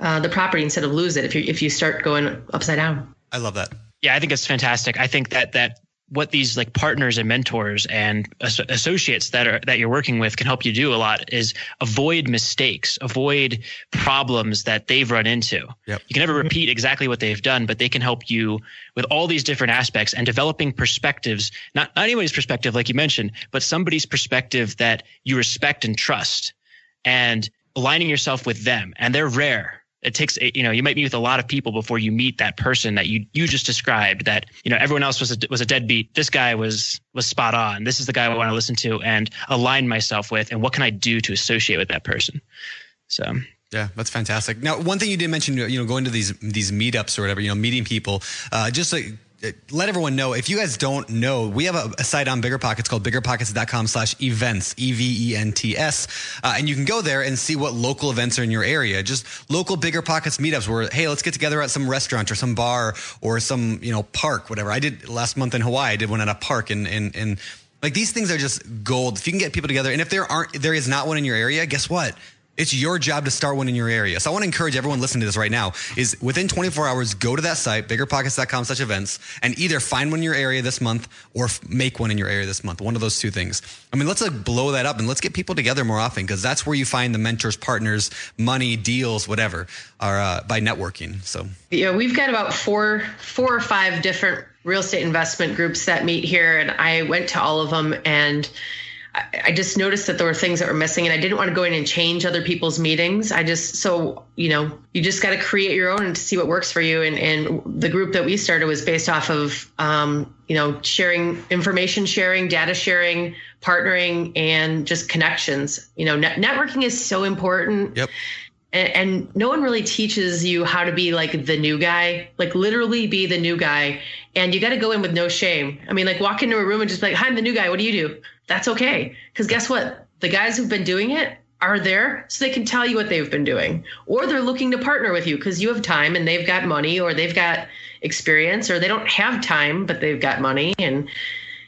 uh, the property instead of lose it if you if you start going upside down. I love that yeah i think it's fantastic. I think that that what these like partners and mentors and associates that are that you're working with can help you do a lot is avoid mistakes avoid problems that they've run into. Yep. you can never repeat exactly what they've done but they can help you with all these different aspects and developing perspectives not, not anybody's perspective like you mentioned but somebody's perspective that you respect and trust and aligning yourself with them. And they're rare it takes you know you might meet with a lot of people before you meet that person that you you just described that you know everyone else was a, was a deadbeat this guy was was spot on this is the guy i want to listen to and align myself with and what can i do to associate with that person so yeah, that's fantastic. Now, one thing you did mention, you know, going to these these meetups or whatever, you know, meeting people. Uh, just like let everyone know if you guys don't know we have a, a site on biggerpockets called biggerpockets.com slash events e-v-e-n-t-s uh, and you can go there and see what local events are in your area. Just local bigger pockets meetups where hey let's get together at some restaurant or some bar or some you know park whatever. I did last month in hawaii i did one at a park and and and like these things are just gold. If you can get people together and if there aren't there is not one in your area guess what it's your job to start one in your area. So I want to encourage everyone listening to this right now is within 24 hours, go to that site, biggerpockets.com such events, and either find one in your area this month or make one in your area this month. One of those two things. I mean, let's like blow that up and let's get people together more often because that's where you find the mentors, partners, money, deals, whatever, are uh, by networking. So yeah, we've got about four, four or five different real estate investment groups that meet here, and I went to all of them and I just noticed that there were things that were missing, and I didn't want to go in and change other people's meetings. I just so you know, you just got to create your own and see what works for you. And and the group that we started was based off of um, you know sharing information, sharing data sharing, partnering, and just connections. You know, net- networking is so important. Yep. And, and no one really teaches you how to be like the new guy, like literally be the new guy. And you got to go in with no shame. I mean, like walk into a room and just be like, "Hi, I'm the new guy. What do you do?" that's okay. Because guess what? The guys who've been doing it are there so they can tell you what they've been doing. Or they're looking to partner with you because you have time and they've got money or they've got experience or they don't have time but they've got money. And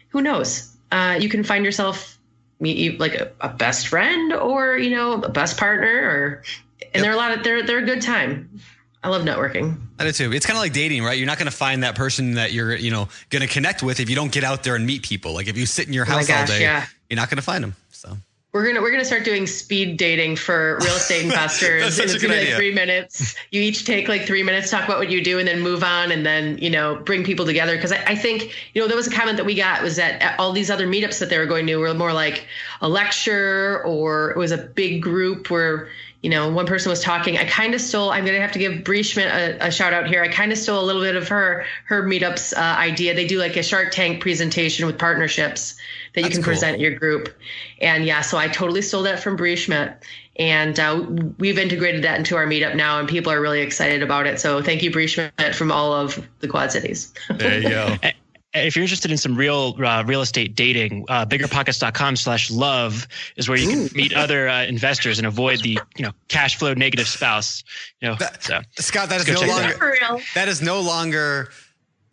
who knows? Uh, you can find yourself meet like a, a, best friend or, you know, a best partner or, and yep. they're a lot of, they're, they're a good time. I love networking. I do too. It's kind of like dating, right? You're not going to find that person that you're, you know, going to connect with if you don't get out there and meet people. Like if you sit in your oh house oh gosh, all day, yeah. you're not going to find them. So we're gonna we're gonna start doing speed dating for real estate investors. and it's gonna be like three minutes. You each take like three minutes, talk about what you do, and then move on, and then you know bring people together. Because I, I, think you know there was a comment that we got was that uh, all these other meetups that they were going to were more like a lecture or it was a big group where you know, one person was talking. I kind of stole. I'm going to have to give Brie Schmidt a, a shout out here. I kind of stole a little bit of her her meetups uh, idea. They do like a Shark Tank presentation with partnerships that That's you can cool. present your group. And yeah, so I totally stole that from Brie Schmidt. And uh, we've integrated that into our meetup now, and people are really excited about it. So thank you, Brie Schmidt, from all of the Quad Cities. There you go. if you're interested in some real uh, real estate dating, uh, biggerpockets.com slash love is where you can meet other uh, investors and avoid the you know cash flow negative spouse. You know, that, so, Scott, that is no longer that. that is no longer.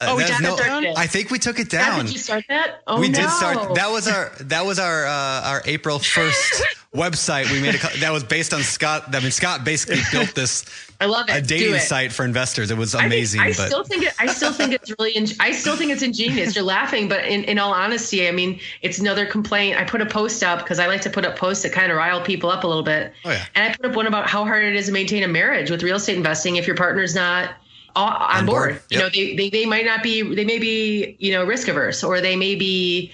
Uh, oh, we took no, it down. I think we took it down. did you start that? Oh, we no. did start. That was our that was our uh, our April first website we made a, that was based on Scott. I mean, Scott basically built this. I love it. A dating site for investors. It was amazing. I, think, I still think it, I still think it's really. I still think it's ingenious. You're laughing, but in, in all honesty, I mean, it's another complaint. I put a post up because I like to put up posts that kind of rile people up a little bit. Oh yeah. And I put up one about how hard it is to maintain a marriage with real estate investing if your partner's not on, on board. board. Yep. You know, they, they they might not be. They may be you know risk averse, or they may be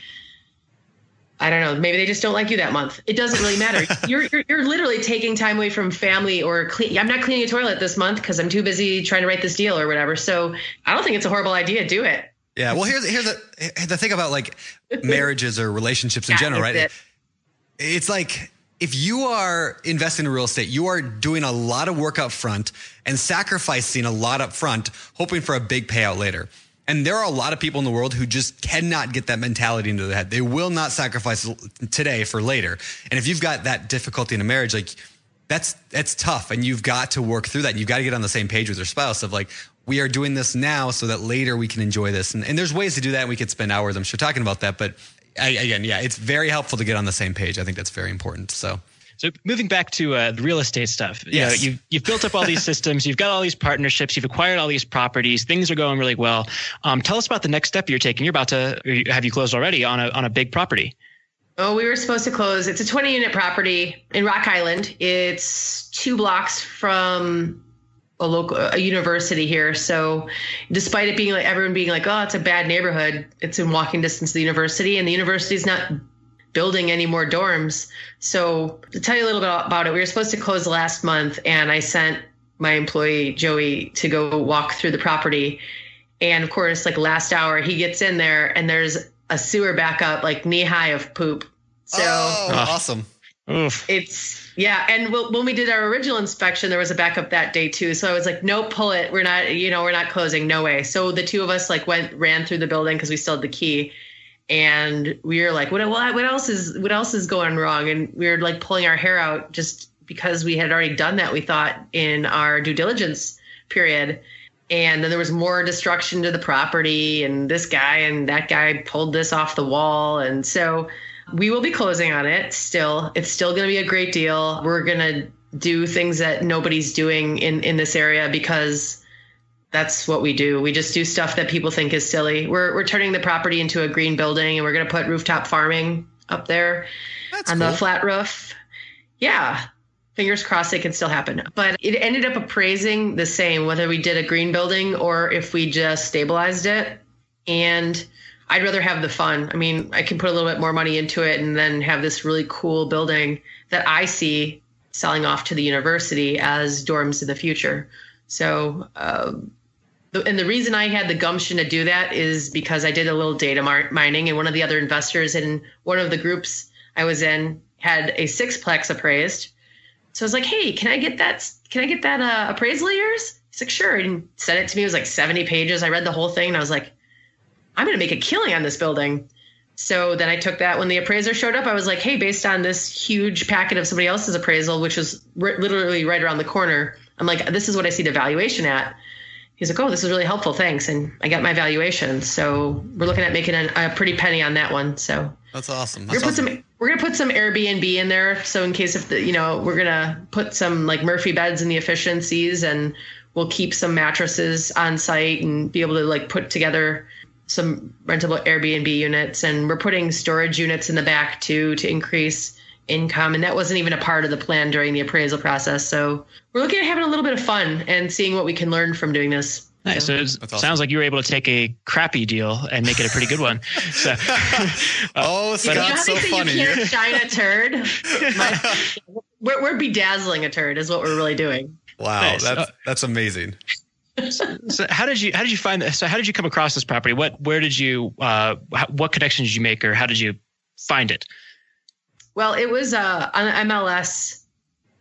I don't know. Maybe they just don't like you that month. It doesn't really matter. you're, you're, you're literally taking time away from family or clean. I'm not cleaning a toilet this month because I'm too busy trying to write this deal or whatever. So I don't think it's a horrible idea. Do it. Yeah. Well, here's here's the the thing about like marriages or relationships in yeah, general, right? It. It's like if you are investing in real estate, you are doing a lot of work up front and sacrificing a lot up front, hoping for a big payout later. And there are a lot of people in the world who just cannot get that mentality into their head. They will not sacrifice today for later. And if you've got that difficulty in a marriage, like that's that's tough. And you've got to work through that. And you've got to get on the same page with your spouse of like, we are doing this now so that later we can enjoy this. And, and there's ways to do that. And we could spend hours, I'm sure, talking about that. But I, again, yeah, it's very helpful to get on the same page. I think that's very important. So so moving back to uh, the real estate stuff, you know, you've, you've built up all these systems, you've got all these partnerships, you've acquired all these properties, things are going really well. Um, tell us about the next step you're taking. You're about to, have you closed already on a, on a big property? Oh, we were supposed to close. It's a 20 unit property in Rock Island. It's two blocks from a local a university here. So despite it being like everyone being like, oh, it's a bad neighborhood, it's in walking distance to the university, and the university is not building any more dorms. So to tell you a little bit about it, we were supposed to close last month, and I sent my employee Joey to go walk through the property. And of course, like last hour, he gets in there, and there's a sewer backup like knee high of poop. So oh, ah. awesome. Oof. It's yeah, and when we did our original inspection, there was a backup that day too. So I was like, "Nope, pull it. We're not, you know, we're not closing. No way." So the two of us like went ran through the building because we still had the key, and we were like, what, what else is what else is going wrong? And we were like pulling our hair out just because we had already done that. We thought in our due diligence period, and then there was more destruction to the property, and this guy and that guy pulled this off the wall, and so we will be closing on it. Still, it's still going to be a great deal. We're going to do things that nobody's doing in in this area because that's what we do. We just do stuff that people think is silly. We're we're turning the property into a green building and we're going to put rooftop farming up there that's on cool. the flat roof. Yeah. Fingers crossed it can still happen. But it ended up appraising the same whether we did a green building or if we just stabilized it. And I'd rather have the fun. I mean, I can put a little bit more money into it and then have this really cool building that I see selling off to the university as dorms in the future. So, um, and the reason I had the gumption to do that is because I did a little data mining, and one of the other investors in one of the groups I was in had a sixplex appraised. So I was like, "Hey, can I get that? Can I get that uh, appraisal of yours?" He's like, "Sure," and sent it to me. It was like 70 pages. I read the whole thing, and I was like, "I'm going to make a killing on this building." So then I took that when the appraiser showed up. I was like, "Hey, based on this huge packet of somebody else's appraisal, which was r- literally right around the corner, I'm like, this is what I see the valuation at." He's like, "Oh, this is really helpful. Thanks." And I got my valuation. So we're looking at making a, a pretty penny on that one. So that's awesome. That's we're gonna awesome. put some. We're gonna put some Airbnb in there. So in case if the, you know, we're gonna put some like Murphy beds in the efficiencies, and we'll keep some mattresses on site and be able to like put together some rentable Airbnb units. And we're putting storage units in the back too to increase income. And that wasn't even a part of the plan during the appraisal process. So we're looking at having a little bit of fun and seeing what we can learn from doing this. Nice. So, it awesome. sounds like you were able to take a crappy deal and make it a pretty good one. So, uh, oh, Scott's so funny. You can't shine a turd. My, we're, we're bedazzling a turd, is what we're really doing. Wow, nice. that's uh, that's amazing. So, so, how did you how did you find this? So how did you come across this property? What where did you uh, what connections did you make, or how did you find it? Well, it was uh, on MLS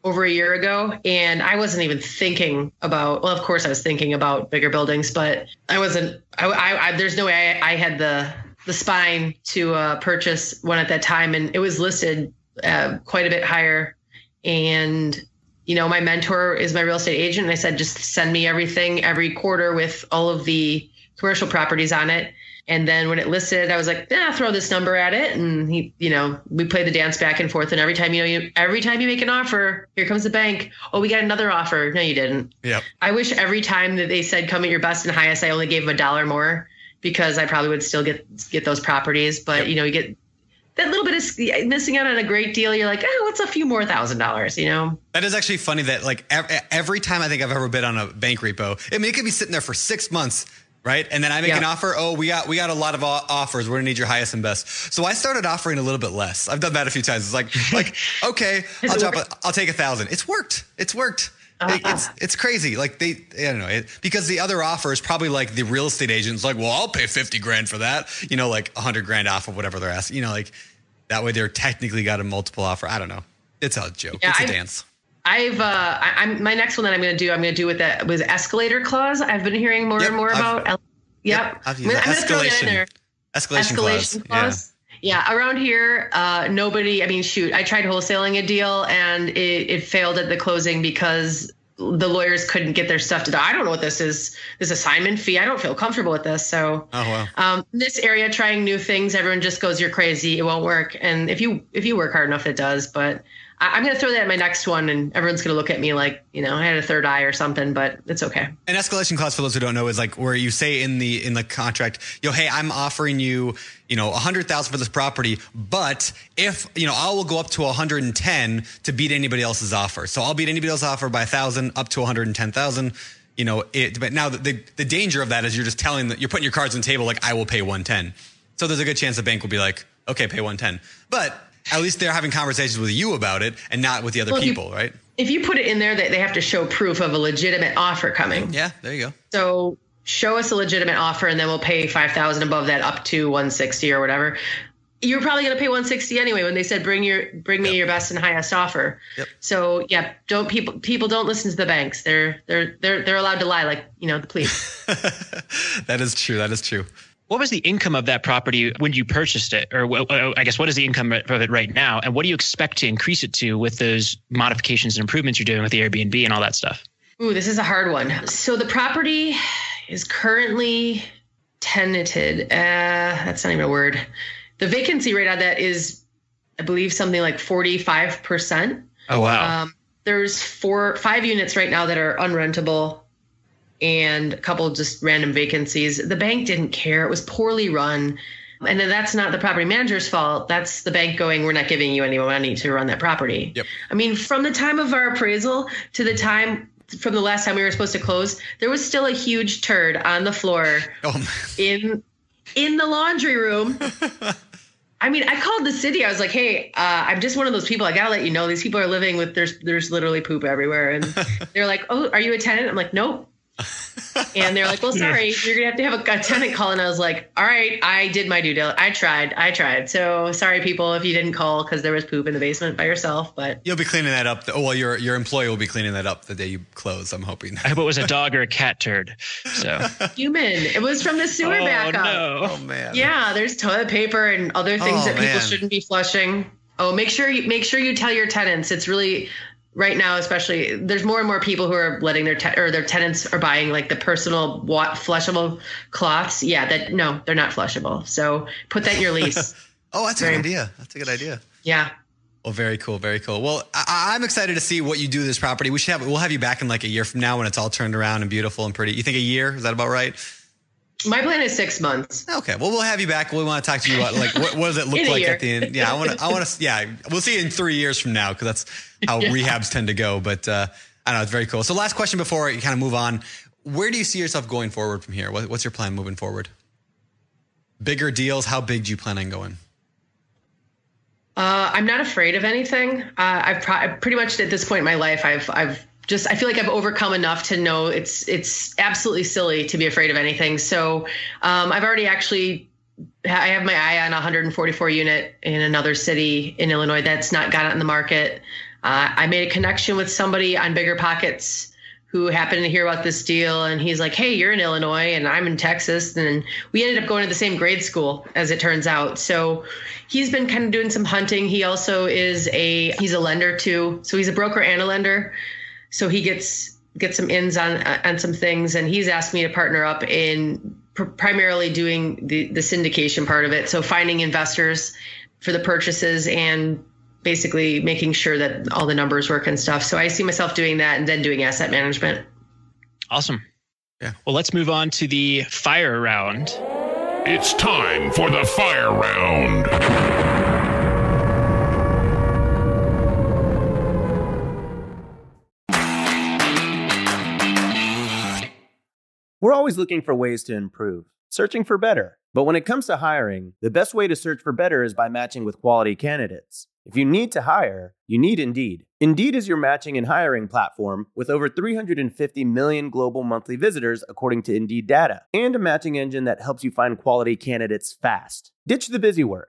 over a year ago, and I wasn't even thinking about. Well, of course, I was thinking about bigger buildings, but I wasn't. I, I, I there's no way I, I, had the the spine to uh, purchase one at that time, and it was listed uh, quite a bit higher. And you know, my mentor is my real estate agent, and I said, just send me everything every quarter with all of the commercial properties on it And then when it listed, I was like, yeah, throw this number at it. And he, you know, we played the dance back and forth. And every time, you know, you, every time you make an offer, here comes the bank. Oh, we got another offer. No, you didn't. Yep. I wish every time that they said come at your best and highest, I only gave them a dollar more because I probably would still get get those properties. But Yep. you know, you get that little bit of missing out on a great deal. You're like, oh, what's a few more thousand dollars? You know? That is actually funny that like ev- every time I think I've ever bid on a bank repo, I mean, it could be sitting there for six months, right? And then I make Yeah. an offer. Oh, we got we got a lot of offers. We're gonna need your highest and best. So I started offering a little bit less. I've done that a few times. It's like like okay, I'll drop. A? I'll take a thousand. It's worked. It's worked. It- it's it's crazy. Like they, I don't know, it, because the other offer is probably like the real estate agent's like, well, I'll pay fifty grand for that. You know, like a hundred grand off of whatever they're asking. You know, like that way they're technically got a multiple offer. I don't know. It's a joke. Yeah, it's a I've- dance. I've uh, I, I'm my next one that I'm going to do. I'm going to do with that with escalator clause. I've been hearing more Yep, and more I've- about. Yep, Yep, I've I'm gonna- I'm going throw that in Escalation. Escalation, escalation clause. Yeah. around here, uh, nobody. I mean, shoot, I tried wholesaling a deal and it, it failed at the closing because the lawyers couldn't get their stuff to. I don't know what this is. This assignment fee. I don't feel comfortable with this. So, Oh wow. um, this area, trying new things, everyone just goes, "You're crazy. It won't work." And if you if you work hard enough, it does. But I, I'm going to throw that in my next one, and everyone's going to look at me like, you know, I had a third eye or something. But it's okay. An escalation clause, for those who don't know, is like where you say in the in the contract, yo, hey, I'm offering you, you know, a hundred thousand for this property, but if you know, I will go up to a 110 to beat anybody else's offer. So I'll beat anybody else's offer by a thousand up to a 110,000. You know, it. But now the, the the danger of that is you're just telling that you're putting your cards on the table like I will pay 110. So there's a good chance the bank will be like, okay, pay 110. But at least they're having conversations with you about it and not with the other Well, if you- people, right? If you put it in there, that they have to show proof of a legitimate offer coming. Yeah, there you go. So show us a legitimate offer, and then we'll pay five thousand above that, up to one sixty or whatever. You're probably going to pay one sixty anyway. When they said bring your bring me Yep. your best and highest offer. Yep. So yeah, don't people people don't listen to the banks. They're they're they're they're allowed to lie, like you know the police. that is true. That is true. What was the income of that property when you purchased it? Or wh- wh- I guess what is the income of it right now? And what do you expect to increase it to with those modifications and improvements you're doing with the Airbnb and all that stuff? Ooh, this is a hard one. So the property is currently tenanted. Uh, that's not even a word. The vacancy rate on that is, I believe, something like forty-five percent. Oh, wow. Um, there's four, five units right now that are unrentable, and a couple just random vacancies. The bank didn't care; it was poorly run, and then that's not the property manager's fault. That's the bank going, "We're not giving you any money to run that property." Yep. I mean, from the time of our appraisal to the time from the last time we were supposed to close, there was still a huge turd on the floor Oh, in in the laundry room. I mean, I called the city. I was like, "Hey, uh, I'm just one of those people. I gotta let you know these people are living with there's there's literally poop everywhere." And they're like, "Oh, are you a tenant?" I'm like, "Nope." And they're like, "Well, sorry, you're gonna have to have a, a tenant call." And I was like, "All right, I did my due diligence. I tried. I tried. So sorry, people, if you didn't call because there was poop in the basement by yourself. But You'll be cleaning that up. Oh, well, your your employee will be cleaning that up the day you close. I'm hoping. I hope it was a dog or a cat turd. So, human, it was from the sewer oh backup. no. Oh man. Yeah, there's toilet paper and other things Oh, that people man. shouldn't be flushing. Oh, make sure you make sure you tell your tenants. It's really right now, especially there's more and more people who are letting their te- or their tenants are buying like the personal wa- flushable cloths. Yeah, that no, they're not flushable. So put that in your lease. Oh, that's a good idea. That's a good idea. yeah. Well, very cool, very cool. Well, I, I'm excited to see what you do with this property. We should have we'll have you back in like a year from now when it's all turned around and beautiful and pretty. You think a year is that about right? My plan is six months. Okay. Well, we'll have you back. We want to talk to you about like what, what does it look like year. at the end? Yeah, I want to. I want to. Yeah, we'll see you in three years from now because that's how rehabs tend to go. But uh, I don't know. It's very cool. So, last question before you kind of move on. Where do you see yourself going forward from here? What, what's your plan moving forward? Bigger deals. How big do you plan on going? Uh, I'm not afraid of anything. Uh, I've pro- pretty much at this point in my life, I've I've just I feel like I've overcome enough to know it's it's absolutely silly to be afraid of anything. So um, I've already actually I have my eye on a 144 unit in another city in Illinois that's not got it on the market. Uh, I made a connection with somebody on Bigger Pockets who happened to hear about this deal and he's like, Hey, you're in Illinois and I'm in Texas. And we ended up going to the same grade school as it turns out. So he's been kind of doing some hunting. He also is a, he's a lender too. So he's a broker and a lender. So he gets, gets some ins on, on some things. And he's asked me to partner up in pr- primarily doing the, the syndication part of it. So finding investors for the purchases and basically making sure that all the numbers work and stuff. So I see myself doing that and then doing asset management. Awesome. Yeah. Well, let's move on to the fire round. It's time for the fire round. We're always looking for ways to improve, searching for better. But when it comes to hiring, the best way to search for better is by matching with quality candidates. If you need to hire, you need Indeed. Indeed is your matching and hiring platform with over 350 million global monthly visitors, according to Indeed data, and a matching engine that helps you find quality candidates fast. Ditch the busy work.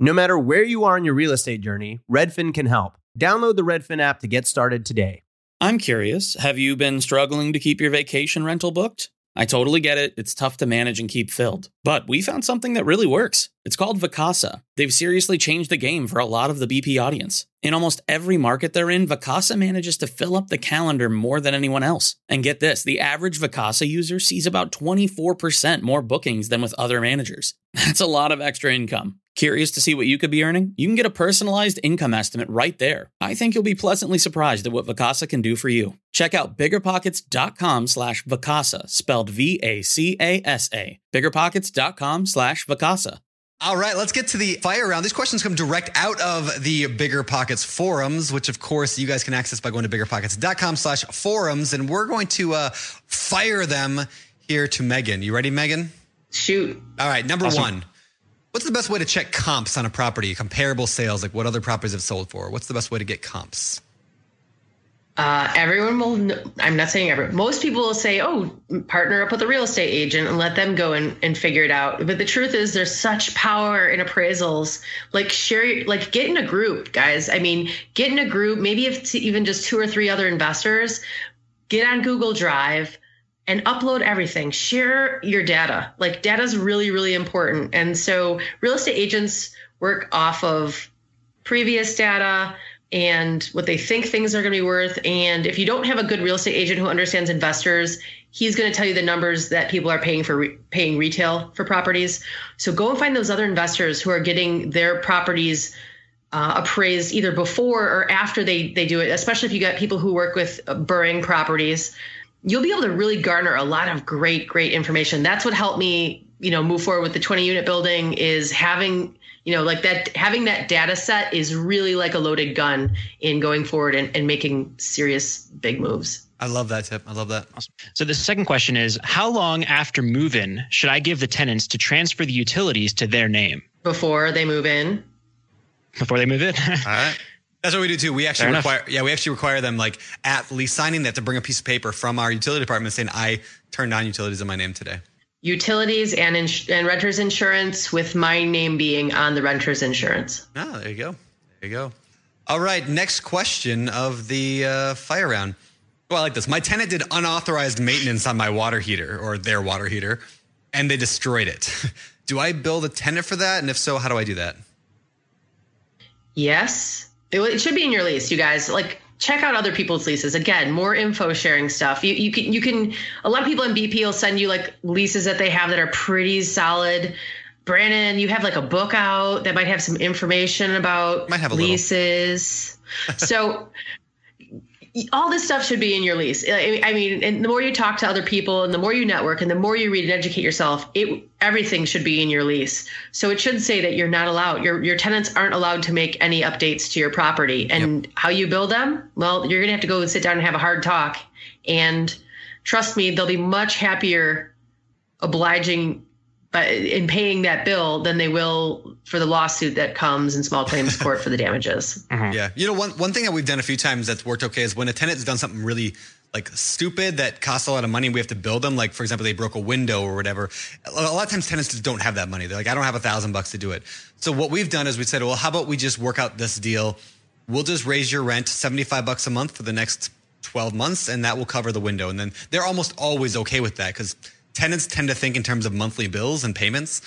No matter where you are in your real estate journey, Redfin can help. Download the Redfin app to get started today. I'm curious, have you been struggling to keep your vacation rental booked? I totally get it. It's tough to manage and keep filled. But we found something that really works. It's called Vacasa. They've seriously changed the game for a lot of the BP audience. In almost every market they're in, Vacasa manages to fill up the calendar more than anyone else. And get this the average Vacasa user sees about 24% more bookings than with other managers. That's a lot of extra income. Curious to see what you could be earning? You can get a personalized income estimate right there. I think you'll be pleasantly surprised at what Vacasa can do for you. Check out biggerpockets.com slash Vacasa, spelled V-A-C-A-S-A. Biggerpockets.com slash Vacasa. All right, let's get to the fire round. These questions come direct out of the Bigger Pockets forums, which of course you guys can access by going to biggerpockets.com slash forums. And we're going to uh, fire them here to Megan. You ready, Megan? Shoot. All right, number Awesome. one. What's the best way to check comps on a property? Comparable sales, like what other properties have sold for? What's the best way to get comps? Uh, everyone will, kn- I'm not saying everyone, most people will say, oh, partner up with a real estate agent and let them go and, and figure it out. But the truth is, there's such power in appraisals. Like, share, like, get in a group, guys. I mean, get in a group, maybe if it's even just two or three other investors, get on Google Drive and upload everything. Share your data. Like, data is really, really important. And so, real estate agents work off of previous data and what they think things are going to be worth. And if you don't have a good real estate agent who understands investors, he's going to tell you the numbers that people are paying for re- paying retail for properties. So go and find those other investors who are getting their properties uh, appraised either before or after they they do it. Especially if you got people who work with uh, BRRRRing properties, you'll be able to really garner a lot of great great information. That's what helped me, you know, move forward with the 20 unit building is having you know like that having that data set is really like a loaded gun in going forward and, and making serious big moves I love that tip. I love that. Awesome. So the second question is how long after move-in should I give the tenants to transfer the utilities to their name before they move in before they move in? All right. That's what we do too. We actually Fair enough. require, yeah, we actually require them like at least signing. that to bring a piece of paper from our utility department saying, "I turned on utilities in my name today." utilities and ins- and renters insurance, with my name being on the renters insurance. Oh, there you go. There you go. All right, next question of the uh, fire round. Well, I like this. My tenant did unauthorized maintenance on my water heater or their water heater, and they destroyed it. do I bill the tenant for that? And if so, how do I do that? Yes, it, it should be in your lease, you guys. Like check out other people's leases. Again, more info sharing stuff. You you can you can. A lot of people in BP will send you like leases that they have that are pretty solid. Brandon, you have like a book out that might have some information about Might have leases. so all this stuff should be in your lease. I mean, and the more you talk to other people, and the more you network, and the more you read and educate yourself, it everything should be in your lease. So it should say that you're not allowed. Your your tenants aren't allowed to make any updates to your property. And how you build them? Well, you're gonna have to go and sit down and have a hard talk. And trust me, they'll be much happier obliging but in paying that bill than they will for the lawsuit that comes in small claims court for the damages. Mm-hmm. Yeah. You know, one, one thing that we've done a few times that's worked okay is when a tenant's done something really like stupid that costs a lot of money and we have to build them. Like, for example, they broke a window or whatever. A lot of times tenants just don't have that money. They're like, I don't have a thousand bucks to do it. So what we've done is we said, well, how about we just work out this deal? We'll just raise your rent 75 bucks a month for the next 12 months and that will cover the window. And then they're almost always okay with that because tenants tend to think in terms of monthly bills and payments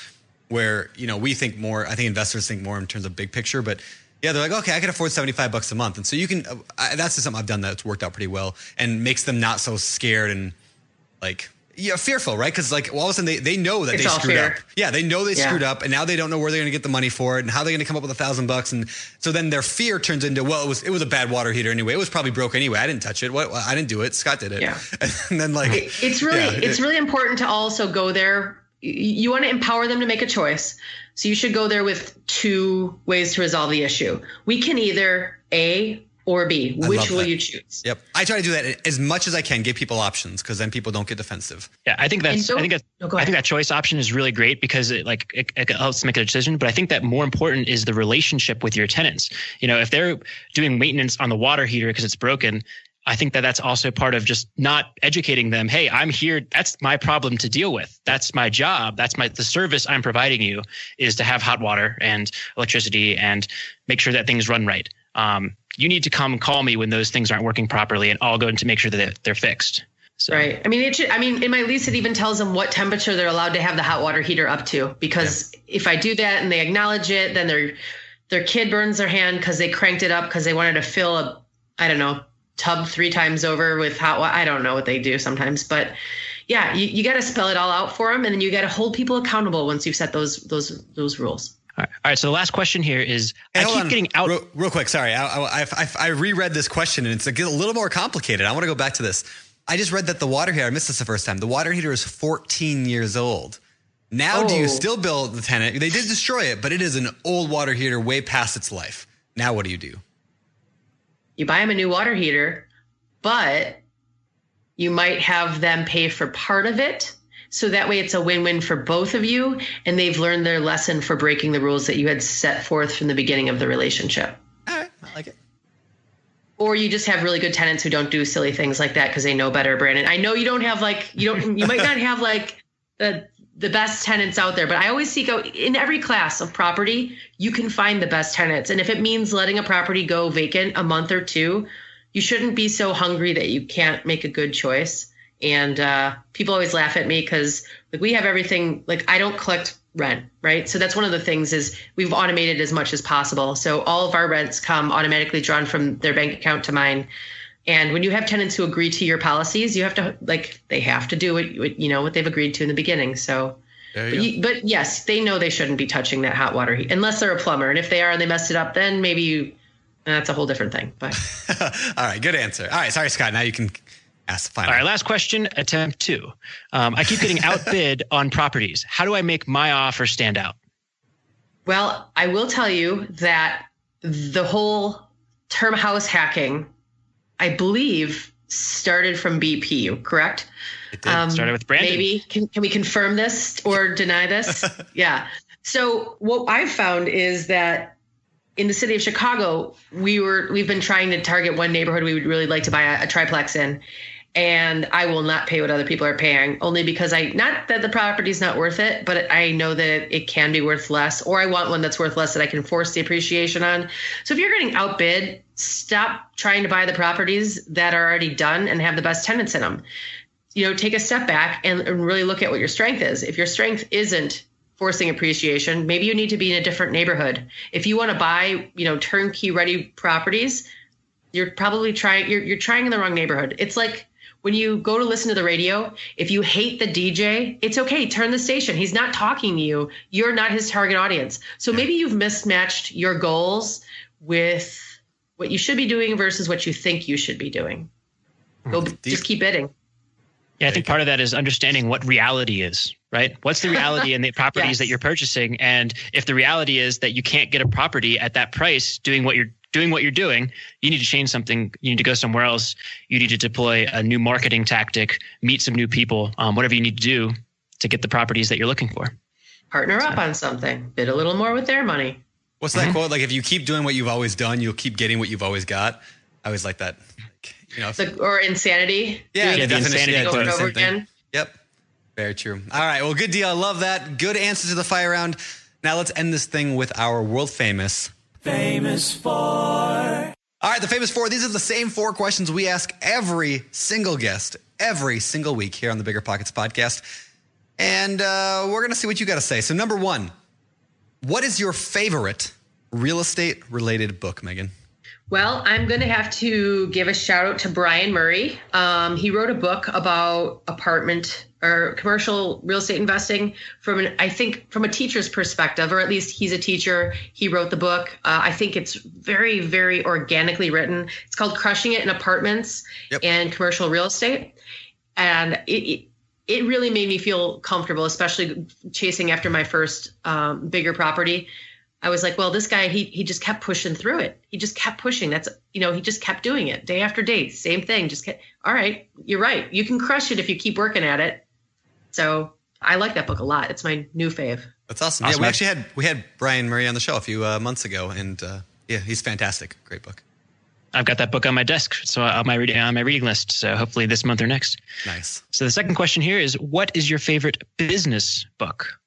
where you know we think more i think investors think more in terms of big picture but yeah they're like okay i can afford 75 bucks a month. And so you can uh, I, that's just something i've done that's worked out pretty well and makes them not so scared and like yeah fearful right? Because like all of a sudden they, they know that It's they screwed fear. up. Yeah they know they Yeah. screwed up and now they don't know where they're going to get the money for it and how they're going to come up with a thousand bucks and so then their fear turns into well it was it was a bad water heater anyway. It was probably broke anyway. I didn't touch it. What i didn't do it. Scott did it. Yeah. and then like It- it's really yeah, it's it- really important to also go there. You want to empower them to make a choice. So you should go there with two ways to resolve the issue. We can either a or b I which will that. you choose Yep. I try to do that as much as I can, give people options because then people don't get defensive. Yeah, I think that's. I think that's. No, I think that choice option is really great because it like it, it helps make a decision. But I think that more important is the relationship with your tenants. You know, if they're doing maintenance on the water heater because it's broken, I think that that's also part of just not educating them. Hey, I'm here. That's my problem to deal with. That's my job. That's my the service I'm providing you is to have hot water and electricity and make sure that things run right. Um, you need to come call me when those things aren't working properly, and I'll go in to make sure that they're, fixed. So. right i mean it should i mean in my lease it even tells them what temperature they're allowed to have the hot water heater up to because if i do that and they acknowledge it then their their kid burns their hand because they cranked it up because they wanted to fill a i don't know tub three times over with hot water i don't know what they do sometimes but yeah you, you got to spell it all out for them and then you got to hold people accountable once you've set those those those rules All right. All right. So the last question here is Hey, I keep on. getting out. Real, real quick, sorry. I, I, I, I reread this question and it's a, a little more complicated. I want to go back to this. I just read that the water heater, I missed this the first time. The water heater is 14 years old. Now, do you Oh. still build the tenant? They did destroy it, but it is an old water heater way past its life. Now, what do you do? you buy them a new water heater, but you might have them pay for part of it. So that way it's a win win for both of you. And they've learned their lesson for breaking the rules that you had set forth from the beginning of the relationship. All right, I like it. Or you just have really good tenants who don't do silly things like that because they know better, Brandon. I know you don't have like, you don't, you might not have like the, the best tenants out there, but I always seek out in every class of property, you can find the best tenants. And if it means letting a property go vacant a month or two, you shouldn't be so hungry that you can't make a good choice. And uh, people always laugh at me because like we have everything. Like I don't collect rent, right? So that's one of the things is we've automated as much as possible. So all of our rents come automatically drawn from their bank account to mine. And when you have tenants who agree to your policies, you have to like they have to do what you know what they've agreed to in the beginning. So. But, you, but yes, they know they shouldn't be touching that hot water heat unless they're a plumber. And if they are and they messed it up, then maybe you, that's a whole different thing. But. All right, good answer. All right, sorry, Scott. Now you can ask the final. All right. Last question, attempt two. Um, I keep getting outbid on properties. How do I make my offer stand out? Well, I will tell you that the whole term house hacking, I believe, started from BP, correct? It did. Um, Started with Brandon. Maybe can can we confirm this or deny this? yeah. So what I've found is that in the city of Chicago, we were we've been trying to target one neighborhood we would really like to buy a, a triplex in, and I will not pay what other people are paying only because I not that the property's not worth it, but I know that it can be worth less, or I want one that's worth less that I can force the appreciation on. So if you're getting outbid, stop trying to buy the properties that are already done and have the best tenants in them. You know, take a step back and, and really look at what your strength is. If your strength isn't forcing appreciation, maybe you need to be in a different neighborhood. If you want to buy, you know, turnkey ready properties, you're probably trying you're, you're trying in the wrong neighborhood. It's like when you go to listen to the radio, if you hate the DJ, it's okay. Turn the station. He's not talking to you. You're not his target audience. So maybe you've mismatched your goals with what you should be doing versus what you think you should be doing. Go, mm-hmm. just keep bidding. Yeah, I think part of that is understanding what reality is, right? What's the reality in the properties Yes. that you're purchasing? And if the reality is that you can't get a property at that price doing what you're doing what you're doing, you need to change something. You need to go somewhere else. You need to deploy a new marketing tactic, meet some new people, um, whatever you need to do to get the properties that you're looking for. Partner up on something. Bid a little more with their money. What's Mm-hmm. that quote? Like, if you keep doing what you've always done, you'll keep getting what you've always got. I always like that. Like, you know, if- The, or insanity. yeah, Doing the it the definition, insanity yeah, over and over again. Yep. Very true. All right. Well, good deal. I love that. Good answer to the fire round. Now let's end this thing with our world famous. Famous four. All right, the famous four. These are the same four questions we ask every single guest every single week here on the Bigger Pockets podcast. And uh, we're going to see what you got to say. So, number one, what is your favorite real estate related book, Meghan? Well, I'm going to have to give a shout out to Brian Murray. Um, he wrote a book about apartment or commercial real estate investing from an, I think, from a teacher's perspective, or at least he's a teacher. He wrote the book. Uh, I think it's very, very organically written. It's called Crushing It in Apartments Yep. and Commercial Real Estate. And it, it, it really made me feel comfortable, especially chasing after my first um, bigger property. I was like, well, this guy, he he just kept pushing through it. He just kept pushing. That's you know, he just kept doing it day after day, same thing. Just kept, all right, you're right. You can crush it if you keep working at it. So I like that book a lot. It's my new fave. That's awesome. Awesome. Yeah, we actually had we had Brian Murray on the show a few uh, months ago, and uh, yeah, he's fantastic. Great book. I've got that book on my desk, so on my reading on my reading list. So hopefully this month or next. Nice. So the second question here is, what is your favorite business book?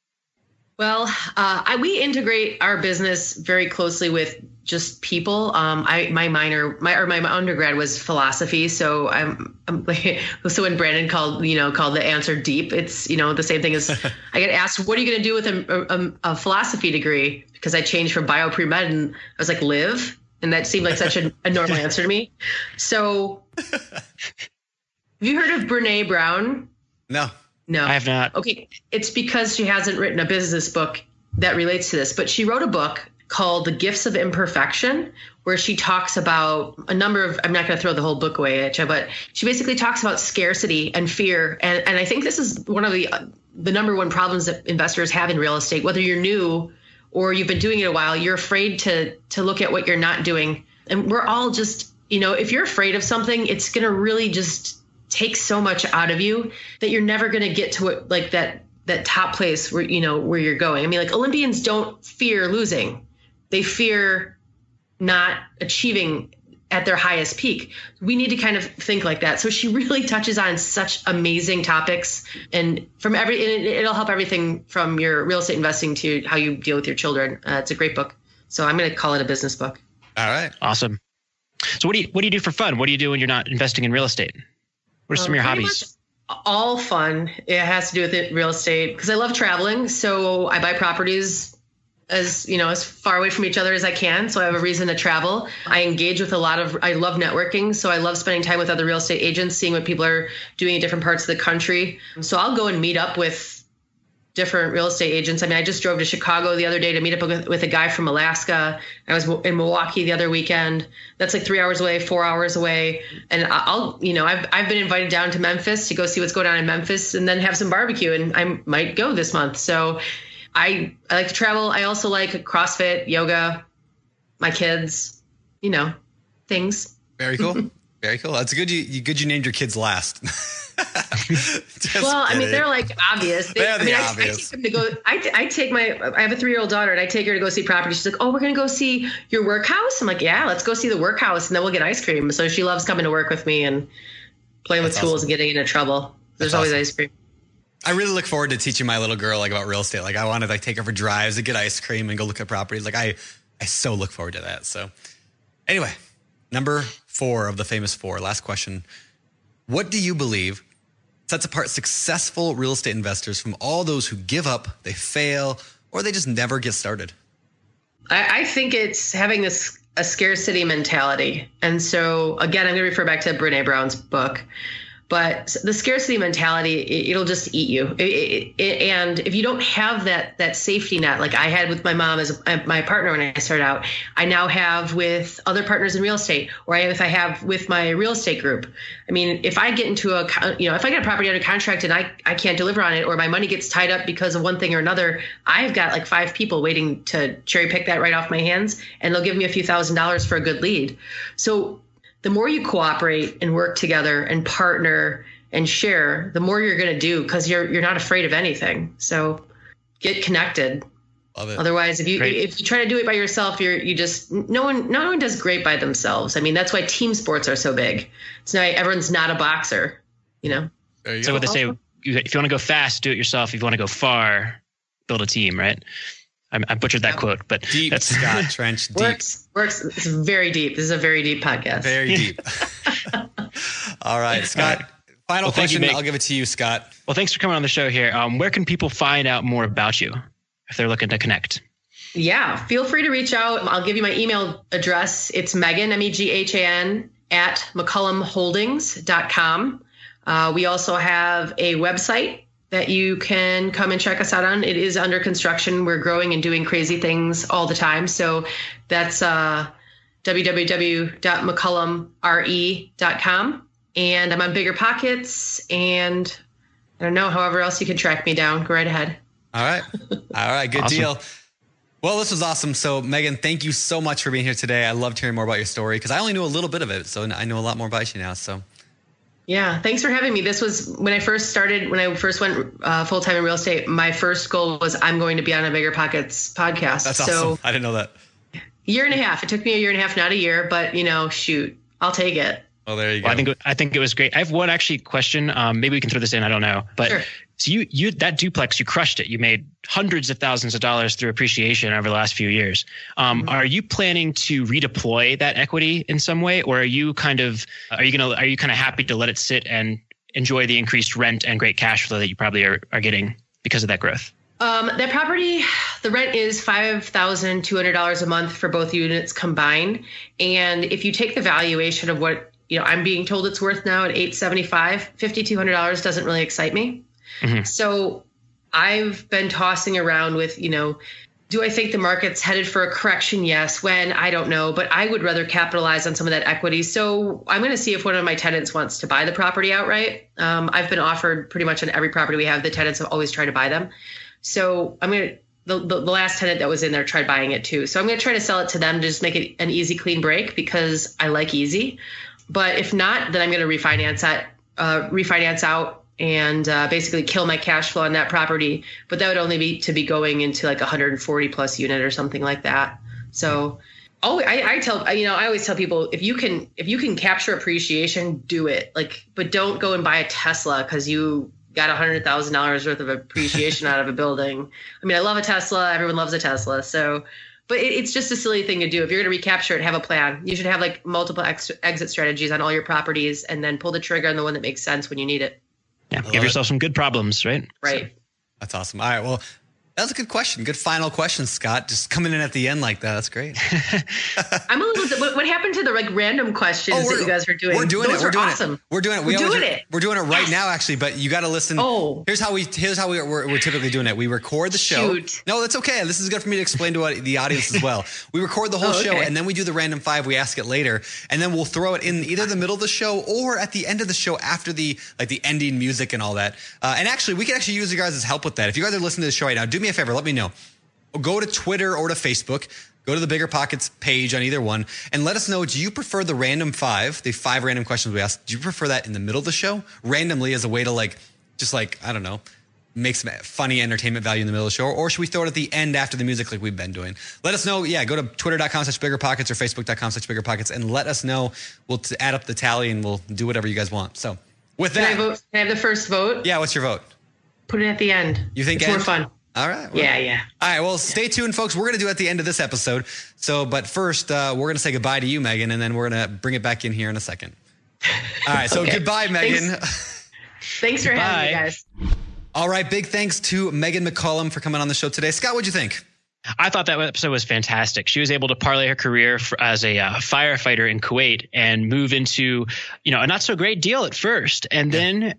Well, uh, I, we integrate our business very closely with just people. Um, I my minor, my or my undergrad was philosophy, so I'm, I'm so when Brandon called, you know, called the answer deep, it's you know the same thing as I get asked, what are you going to do with a, a, a philosophy degree? Because I changed from bio pre med, and I was like, live, and that seemed like such a, a normal answer to me. So, have you heard of Brene Brown? No. No, I have not. Okay, it's because she hasn't written a business book that relates to this, but she wrote a book called The Gifts of Imperfection, where she talks about a number of, I'm not going to throw the whole book away at you, but she basically talks about scarcity and fear. And, and I think this is one of the, uh, the number one problems that investors have in real estate, whether you're new or you've been doing it a while, you're afraid to, to look at what you're not doing. And we're all just, you know, if you're afraid of something, it's going to really just take so much out of you that you're never going to get to it like that that top place where you know where you're going. I mean, like Olympians don't fear losing; they fear not achieving at their highest peak. We need to kind of think like that. So she really touches on such amazing topics, and from every and it, it'll help everything from your real estate investing to how you deal with your children. Uh, it's a great book. So I'm going to call it a business book. All right. Awesome. So what do you what do you do for fun? What do you do when you're not investing in real estate? What are some of your Um, hobbies? All fun. It has to do with it, real estate because I love traveling. So I buy properties as you know as far away from each other as I can. So I have a reason to travel. I engage with a lot of. I love networking. So I love spending time with other real estate agents, seeing what people are doing in different parts of the country. So I'll go and meet up with different real estate agents. I mean, I just drove to Chicago the other day to meet up with, with a guy from Alaska. I was in Milwaukee the other weekend. That's like three hours away, four hours away. And I'll, you know, I've, I've been invited down to Memphis to go see what's going on in Memphis and then have some barbecue. And I might go this month. So I, I like to travel. I also like CrossFit, yoga, my kids, you know, things. Very cool. Very cool. That's good. You, you good. You named your kids last. Well, I mean, they're like obvious. They, I the mean, I, I take them to go. I, I take my. I have a three year old daughter, and I take her to go see property. She's like, "Oh, we're gonna go see your workhouse." I'm like, "Yeah, let's go see the workhouse, and then we'll get ice cream." So she loves coming to work with me, and playing with tools awesome. and getting into trouble. There's That's always awesome. ice cream. I really look forward to teaching my little girl like about real estate. Like I want to like take her for drives and get ice cream and go look at properties. Like I, I so look forward to that. So anyway, number four of the famous four. Last question. What do you believe sets apart successful real estate investors from all those who give up, they fail, or they just never get started? I, I think it's having this a scarcity mentality. And so again, I'm going to refer back to Brene Brown's book. But the scarcity mentality, it, it'll just eat you. It- it- and if you don't have that that safety net, like I had with my mom as a, my partner when I started out, I now have with other partners in real estate, or I, if I have with my real estate group. I mean, if I get into a, you know, if I get a property under contract and I I can't deliver on it, or my money gets tied up because of one thing or another, I've got like five people waiting to cherry pick that right off my hands, and they'll give me a few thousand dollars for a good lead. So the more you cooperate and work together and partner and share, the more you're going to do because you're you're not afraid of anything. So get connected. Love it. Otherwise, if you Great. if you try to do it by yourself, you're you just no one no one does great by themselves. I mean, that's why team sports are so big. It's not everyone's not a boxer, you know. You So what they say, if you want to go fast, do it yourself. If you want to go far, build a team, right? I, I butchered that quote, but Deep, that's Scott Trench. Deep. Works works. It's very deep. This is a very deep podcast. Very deep. All right, Scott. Final Well, thank you, question. I'll give it to you, Scott. Well, thanks for coming on the show here. Um, where can people find out more about you if they're looking to connect? Yeah, feel free to reach out. I'll give you my email address. It's Meghan, M E G H A N, at McCullumHoldings.com. Uh, we also have a website that you can come and check us out on. It is under construction. We're growing and doing crazy things all the time. So that's uh, www.mccullumre.com. And I'm on Bigger Pockets. And I don't know, however else you can track me down, go right ahead. All right. All right. Good Awesome. deal. Well, this was awesome. So, Meghan, thank you so much for being here today. I loved hearing more about your story because I only knew a little bit of it. So, I know a lot more about you now. So, Yeah, thanks for having me. This was when I first started, when I first went uh, full time in real estate. My first goal was I'm going to be on a Bigger Pockets podcast. that's so awesome. I didn't know that. year and a half. It took me a year and a half, not a year, but you know, shoot, I'll take it. Well, there you go. Well, I think I think it was great. I have one actually question. Um, maybe we can throw this in. I don't know, but Sure. So you you that duplex you crushed it. You made hundreds of thousands of dollars through appreciation over the last few years. Um, Mm-hmm. Are you planning to redeploy that equity in some way, or are you kind of are you gonna are you kind of happy to let it sit and enjoy the increased rent and great cash flow that you probably are, are getting because of that growth? Um, that property, the rent is five thousand two hundred dollars a month for both units combined. And if you take the valuation of what you know, I'm being told it's worth now at eight seventy five, fifty two hundred dollars doesn't really excite me. Mhm. So I've been tossing around with, you know, do I think the market's headed for a correction? Yes. When? I don't know. But I would rather capitalize on some of that equity. So I'm going to see if one of my tenants wants to buy the property outright. Um, I've been offered pretty much on every property we have. The tenants have always tried to buy them. So I'm going to. The, the, the last tenant that was in there tried buying it too. So I'm going to try to sell it to them to just make it an easy, clean break because I like easy. But if not, then I'm going to refinance that, uh, refinance out and uh, basically kill my cash flow on that property. But that would only be to be going into like 140 plus unit or something like that. So, oh, I, I tell you know I always tell people if you can if you can capture appreciation, do it. Like, but don't go and buy a Tesla because you got a hundred thousand dollars worth of appreciation out of a building. I mean, I love a Tesla. Everyone loves a Tesla. So, but it, it's just a silly thing to do. If you're going to recapture it, have a plan. You should have like multiple ex- exit strategies on all your properties, and then pull the trigger on the one that makes sense when you need it. Yeah, love give it. yourself some good problems, right? Right. That's awesome. All right. Well, that was a good question. Good final question, Scott. Just coming in at the end like that. That's great. I'm a little. What, what happened to the like random questions that you guys were doing? Oh, We're doing Those it. We're were doing awesome. it. We're doing it. We We're always- doing it. We're doing it right Yes. now, actually. But you got to listen. Oh. here's how we here's how we we're, we're typically doing it. We record the show. Shoot. No, that's okay. This is good for me to explain to the audience as well. We record the whole Oh, show, and then we do the random five. We ask it later, and then we'll throw it in either the middle of the show or at the end of the show after the like the ending music and all that. Uh, and actually, we can actually use you guys' help with that. If you guys are listening to the show right now, do me a favor. Let me know go to Twitter or to Facebook. Go to the Bigger Pockets page on either one and let us know do you prefer the random five, the five random questions we ask? Do you prefer that in the middle of the show randomly as a way to like, just like, I don't know, make some funny entertainment value in the middle of the show? Or should we throw it at the end after the music like we've been doing? Let us know. Yeah, go to twitter.com slash bigger pockets or facebook.com slash bigger pockets and let us know. We'll t- add up the tally and we'll do whatever you guys want. So With that. Can I vote? Can I have the first vote? yeah, what's your vote? Put it at the end. You think it's more fun? All right. well- Yeah, yeah. All right. Well, stay tuned, folks. We're going to do it at the end of this episode. So, but first, uh, we're going to say goodbye to you, Meghan, and then we're going to bring it back in here in a second. All right. So, Okay. goodbye, Meghan. Thanks for having me, Bye. guys. All right. Big thanks to Meghan McCollum for coming on the show today. Scott, what'd you think? I thought that episode was fantastic. She was able to parlay her career for, as a uh, firefighter in Kuwait and move into, you know, a not so great deal at first, and then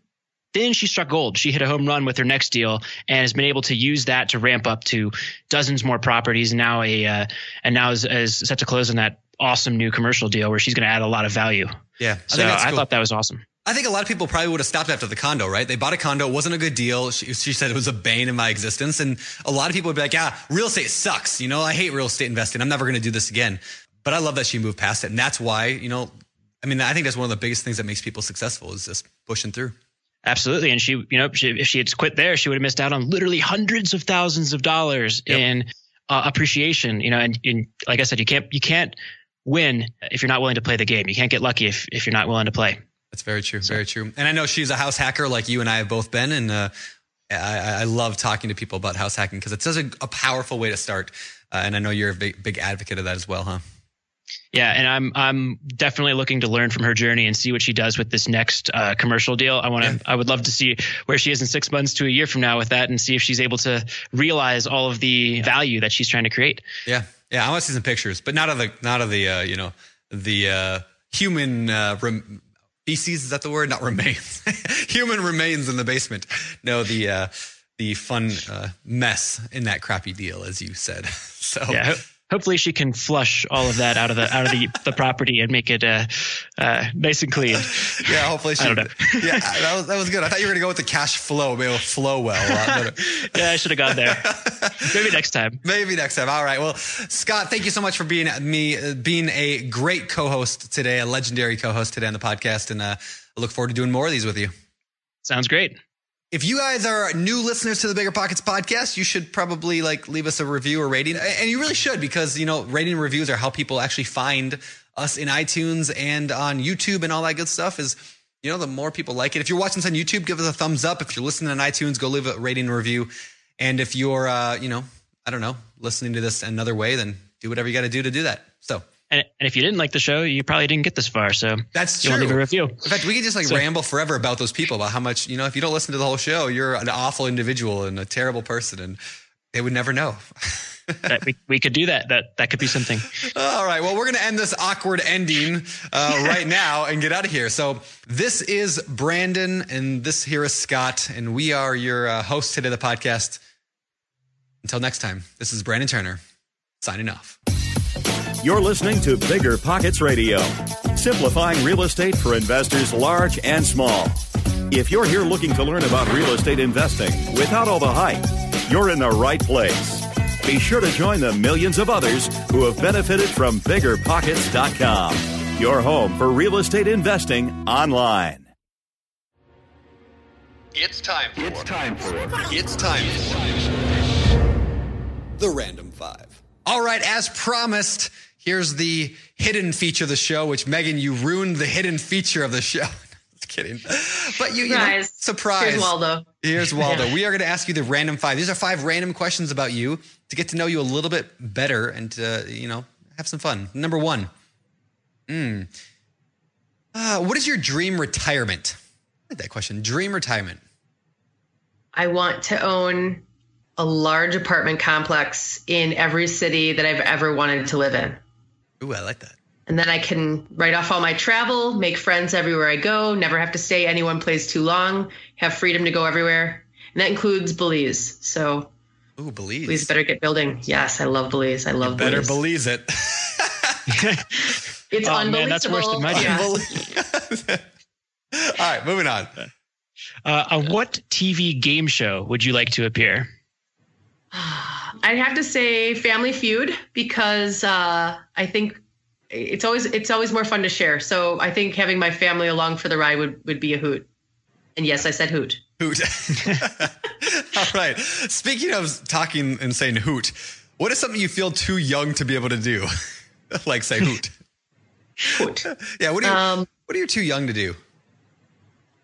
then she struck gold. She hit a home run with her next deal and has been able to use that to ramp up to dozens more properties. And now a uh, and now is, is set to close on that awesome new commercial deal where she's going to add a lot of value. Yeah. So I, thought that was awesome. I think a lot of people probably would have stopped after the condo, right? They bought a condo, it wasn't a good deal. She, she said it was a bane in my existence. And a lot of people would be like, yeah, real estate sucks. You know, I hate real estate investing. I'm never going to do this again. But I love that she moved past it. And that's why, you know, I mean, I think that's one of the biggest things that makes people successful is just pushing through. Absolutely, and she, you know, she, if she had quit there, she would have missed out on literally hundreds of thousands of dollars Yep. in uh, appreciation. You know, and, and like I said, you can't you can't win if you're not willing to play the game. You can't get lucky if if you're not willing to play. That's very true. Very true. And I know she's a house hacker like you and I have both been. And uh, I, I love talking to people about house hacking because it's such a, a powerful way to start. Uh, and I know you're a big, big advocate of that as well, huh? Yeah, and I'm I'm definitely looking to learn from her journey and see what she does with this next uh, commercial deal. I want to Yeah. I would love to see where she is in six months to a year from now with that, and see if she's able to realize all of the value that she's trying to create. Yeah, yeah. I want to see some pictures, but not of the not of the uh, you know the uh, human uh, rem- feces. Is that the word? Not remains. human remains in the basement. No, the uh, the fun uh, mess in that crappy deal, as you said. So Yeah. Ho- Hopefully she can flush all of that out of the out of the, the property and make it uh, uh, nice and clean. yeah. Hopefully, she. I don't know. yeah, that was that was good. I thought you were gonna go with the cash flow. Maybe it'll flow well. Yeah, I should have gone there. Maybe next time. Maybe next time. All right. Well, Scott, thank you so much for being me, uh, being a great co-host today, a legendary co-host today on the podcast, and uh, I look forward to doing more of these with you. Sounds great. If you guys are new listeners to the Bigger Pockets podcast, you should probably like leave us a review or rating, and you really should because you know rating reviews are how people actually find us in iTunes and on YouTube and all that good stuff. Is you know the more people like it. If you're watching this on YouTube, give us a thumbs up. If you're listening on iTunes, go leave a rating and review. And if you're uh, you know I don't know listening to this another way, then do whatever you got to do to do that. So And, and if you didn't like the show, you probably didn't get this far. So that's you true. want to leave a review. In fact, we could just like So- ramble forever about those people about how much, you know, if you don't listen to the whole show, you're an awful individual and a terrible person and they would never know. That we, we could do that. That that could be something. All right. Well, we're going to end this awkward ending uh, right now and get out of here. So, this is Brandon and this here is Scott, and we are your uh, hosts today of the podcast. Until next time, this is Brandon Turner signing off. You're listening to Bigger Pockets Radio, simplifying real estate for investors large and small. If you're here looking to learn about real estate investing without all the hype, you're in the right place. Be sure to join the millions of others who have benefited from biggerpockets.com, your home for real estate investing online. It's time for. It's time for. It's time for. The Random Five. All right, as promised, here's the hidden feature of the show, which Meghan, you ruined the hidden feature of the show. Just kidding. But you, you know, Surprise. surprise. Here's Waldo. Here's Waldo. Yeah. We are going to ask you the random five. These are five random questions about you to get to know you a little bit better and to, you know, have some fun. Number one. Mm. Uh, what is your dream retirement? I like that question. Dream retirement. I want to own a large apartment complex in every city that I've ever wanted to live in. Ooh, I like that. And then I can write off all my travel, make friends everywhere I go, never have to stay any one place too long, have freedom to go everywhere. And that includes Belize. So Ooh, Belize. Belize better get building. Yes, I love Belize. I love Belize. Better Belize. Belize it. It's Oh, unbelievable. man, that's worse than my. Yeah. All right, moving on. Uh, on what TV game show would you like to appear? I'd have to say Family Feud because uh, I think it's always it's always more fun to share. So I think having my family along for the ride would would be a hoot. And yes, I said hoot. Hoot. All right. Speaking of talking and saying hoot, what is something you feel too young to be able to do? like say hoot. Hoot. Yeah. What are you? Um, what are you too young to do?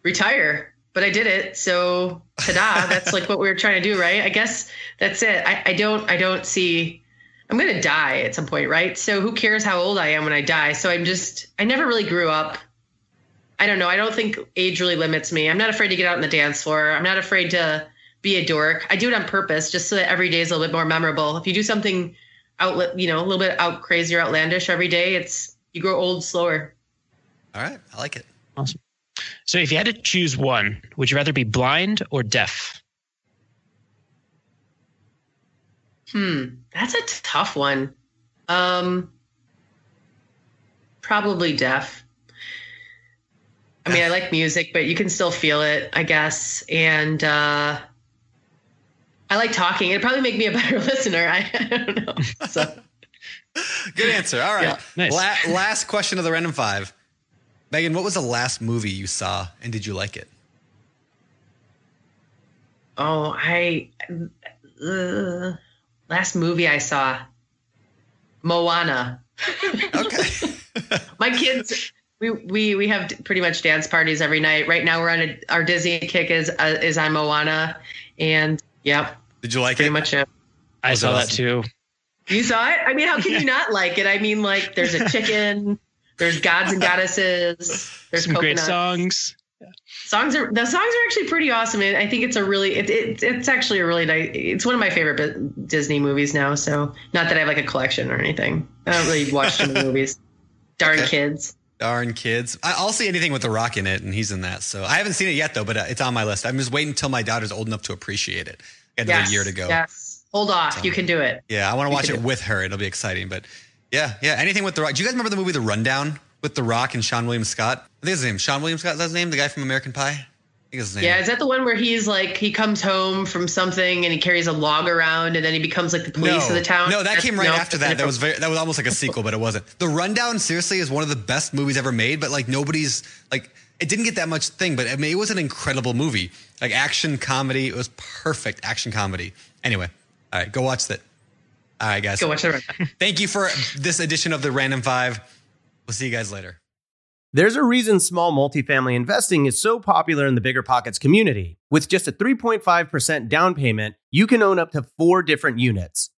retire, but I did it. So ta-da, that's like what we were trying to do, right? I guess that's it. I, I don't I don't see I'm gonna die at some point, right? So who cares how old I am when I die? So I'm just I never really grew up. I don't know. I don't think age really limits me. I'm not afraid to get out on the dance floor. I'm not afraid to be a dork. I do it on purpose just so that every day is a little bit more memorable. If you do something out, you know, a little bit out crazy or outlandish every day, it's you grow old slower. All right, I like it. Awesome. So if you had to choose one, would you rather be blind or deaf? Hmm, that's a tough one. Um, probably deaf. I mean, I like music, but you can still feel it, I guess. And uh, I like talking. It'd probably make me a better listener. I, I don't know. So. Good answer. All right. Yeah. Nice. La- last question of the random five. Meghan, what was the last movie you saw and did you like it? Oh, I uh, last movie I saw Moana. Okay. My kids we we we have pretty much dance parties every night. Right now we're on a, our Disney kick is uh, is on Moana and yep, did you like pretty it? Pretty much it. I Was it saw that too. You saw it? I mean, how can you not like it? I mean, like there's a chicken, there's gods and goddesses, there's Some great coconuts. songs. songs are the songs are actually pretty awesome and i think it's a really it, it, it's actually a really nice it's one of my favorite disney movies now so not that i have like a collection or anything i don't really watch too many movies darn Okay. kids Darn kids. I'll see anything with The Rock in it, and he's in that. So I haven't seen it yet, though, but uh, it's on my list. I'm just waiting until my daughter's old enough to appreciate it. Another yes year to go. yes hold off So- you can do it Yeah, I want to watch it. with her. It'll be exciting. But yeah, yeah, anything with The Rock. Do you guys remember the movie The Rundown with The Rock and Seann William Scott? I think his name. Seann William Scott. Is that his name? The guy from American Pie. I think his name. yeah is that the one where he's like he comes home from something and he carries a log around and then he becomes like the police of the town No, that came right no, after that. That was very, that was almost like a sequel, but it wasn't. The Rundown seriously is one of the best movies ever made, but like nobody's like it didn't get that much thing, but I mean it was an incredible movie. Like action comedy, it was perfect action comedy. Anyway, all right, go watch that. All right, guys. go watch the rundown. Thank you for this edition of the Random Five. We'll see you guys later. There's a reason small multifamily investing is so popular in the Bigger Pockets community. With just a 3.5% down payment, you can own up to four different units.